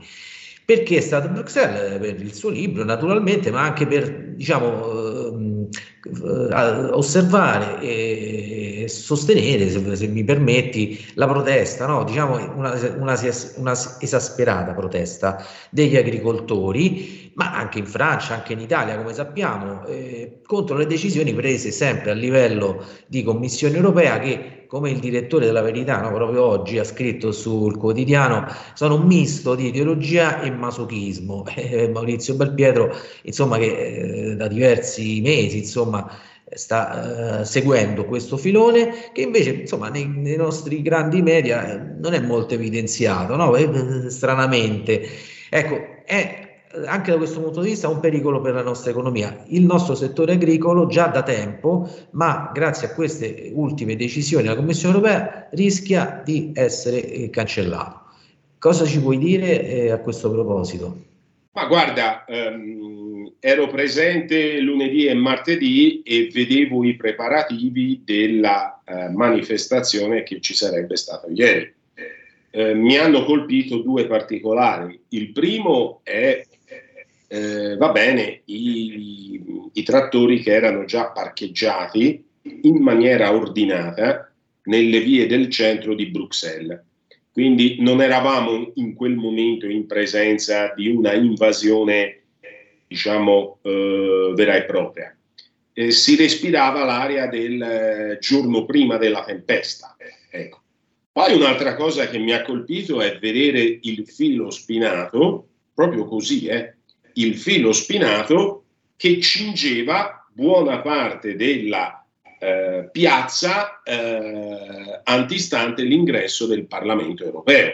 Speaker 33: Perché è stato a Bruxelles? Per il suo libro, naturalmente, ma anche per, diciamo, ehm, eh, osservare e sostenere, se, se, mi permetti, la protesta, no? diciamo una, una, una esasperata protesta degli agricoltori, ma anche in Francia, anche in Italia, come sappiamo, eh, contro le decisioni prese sempre a livello di Commissione europea che come il direttore della Verità no, proprio oggi ha scritto sul quotidiano, sono un misto di ideologia e masochismo. Eh, Maurizio Belpietro, insomma, che eh, da diversi mesi, insomma, sta eh, seguendo questo filone che invece insomma nei, nei nostri grandi media eh, non è molto evidenziato no? Eh, stranamente ecco è anche da questo punto di vista un pericolo per la nostra economia. Il nostro settore agricolo già da tempo, ma grazie a queste ultime decisioni della Commissione europea, rischia di essere eh, cancellato. Cosa ci puoi dire eh, a questo proposito?
Speaker 34: Ma guarda, ehm, ero presente lunedì e martedì e vedevo i preparativi della eh, manifestazione che ci sarebbe stata ieri. Eh, mi hanno colpito due particolari. Il primo è, eh, va bene, i, i trattori che erano già parcheggiati in maniera ordinata nelle vie del centro di Bruxelles. Quindi non eravamo in quel momento in presenza di una invasione, diciamo, eh, vera e propria. Eh, si respirava l'aria del eh, giorno prima della tempesta. Ecco. Poi un'altra cosa che mi ha colpito è vedere il filo spinato, proprio così, eh, il filo spinato che cingeva buona parte della eh, piazza eh, antistante l'ingresso del Parlamento europeo.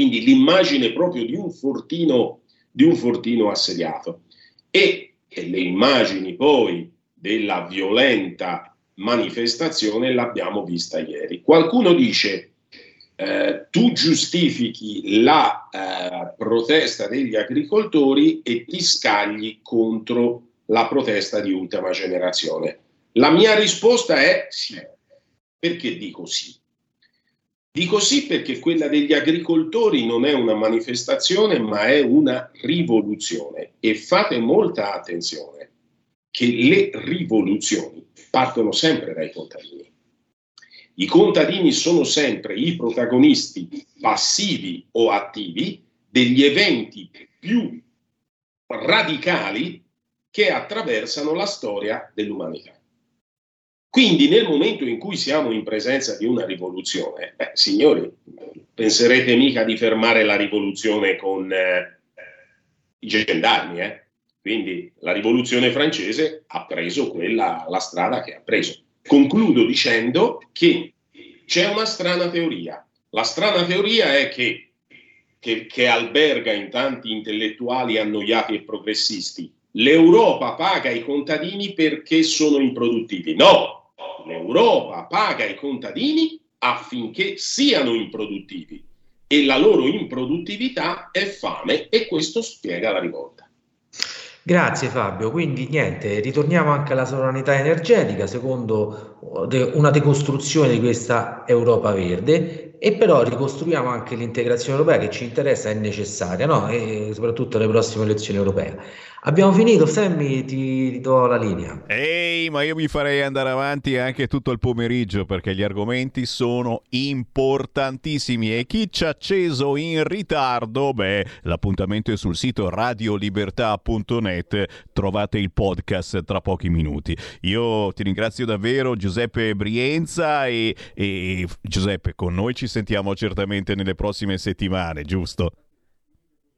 Speaker 34: Quindi l'immagine proprio di un fortino, di un fortino assediato. E, e le immagini poi della violenta manifestazione l'abbiamo vista ieri. Qualcuno dice eh, tu giustifichi la eh, protesta degli agricoltori e ti scagli contro la protesta di ultima generazione. La mia risposta è sì. Perché dico sì? Dico sì perché quella degli agricoltori non è una manifestazione, ma è una rivoluzione. E fate molta attenzione che le rivoluzioni partono sempre dai contadini. I contadini sono sempre i protagonisti passivi o attivi degli eventi più radicali che attraversano la storia dell'umanità. Quindi nel momento in cui siamo in presenza di una rivoluzione, beh, signori, penserete mica di fermare la rivoluzione con eh, i gendarmi, eh? Quindi la rivoluzione francese ha preso quella, la strada che ha preso. Concludo dicendo che c'è una strana teoria. La strana teoria è che, che, che alberga in tanti intellettuali annoiati e progressisti. L'Europa paga i contadini perché sono improduttivi. No, l'Europa paga i contadini affinché siano improduttivi e la loro improduttività è fame e questo spiega la rivolta.
Speaker 33: Grazie Fabio, quindi niente, ritorniamo anche alla sovranità energetica secondo una decostruzione di questa Europa verde e però ricostruiamo anche l'integrazione europea che ci interessa, è necessaria, no? e soprattutto alle prossime elezioni europee. Abbiamo finito, Sammy, ti do la linea.
Speaker 16: Ehi, ma io mi farei andare avanti anche tutto il pomeriggio perché gli argomenti sono importantissimi e chi ci ha acceso in ritardo, beh, l'appuntamento è sul sito radiolibertà.net, trovate il podcast tra pochi minuti. Io ti ringrazio davvero Giuseppe Brienza e, e Giuseppe, con noi ci sentiamo certamente nelle prossime settimane, giusto?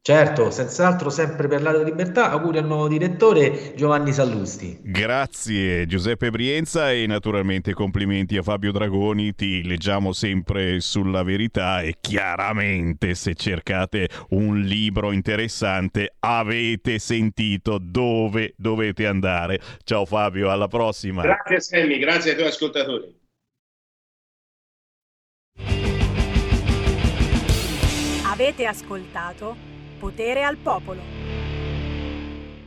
Speaker 33: Certo, senz'altro sempre per la libertà. Auguri al nuovo direttore Giovanni Sallusti.
Speaker 16: Grazie Giuseppe Brienza e naturalmente complimenti a Fabio Dragoni. Ti leggiamo sempre sulla verità e chiaramente se cercate un libro interessante avete sentito dove dovete andare. Ciao Fabio, alla prossima.
Speaker 34: Grazie Sammy, grazie ai tuoi ascoltatori.
Speaker 35: Avete ascoltato Potere al popolo.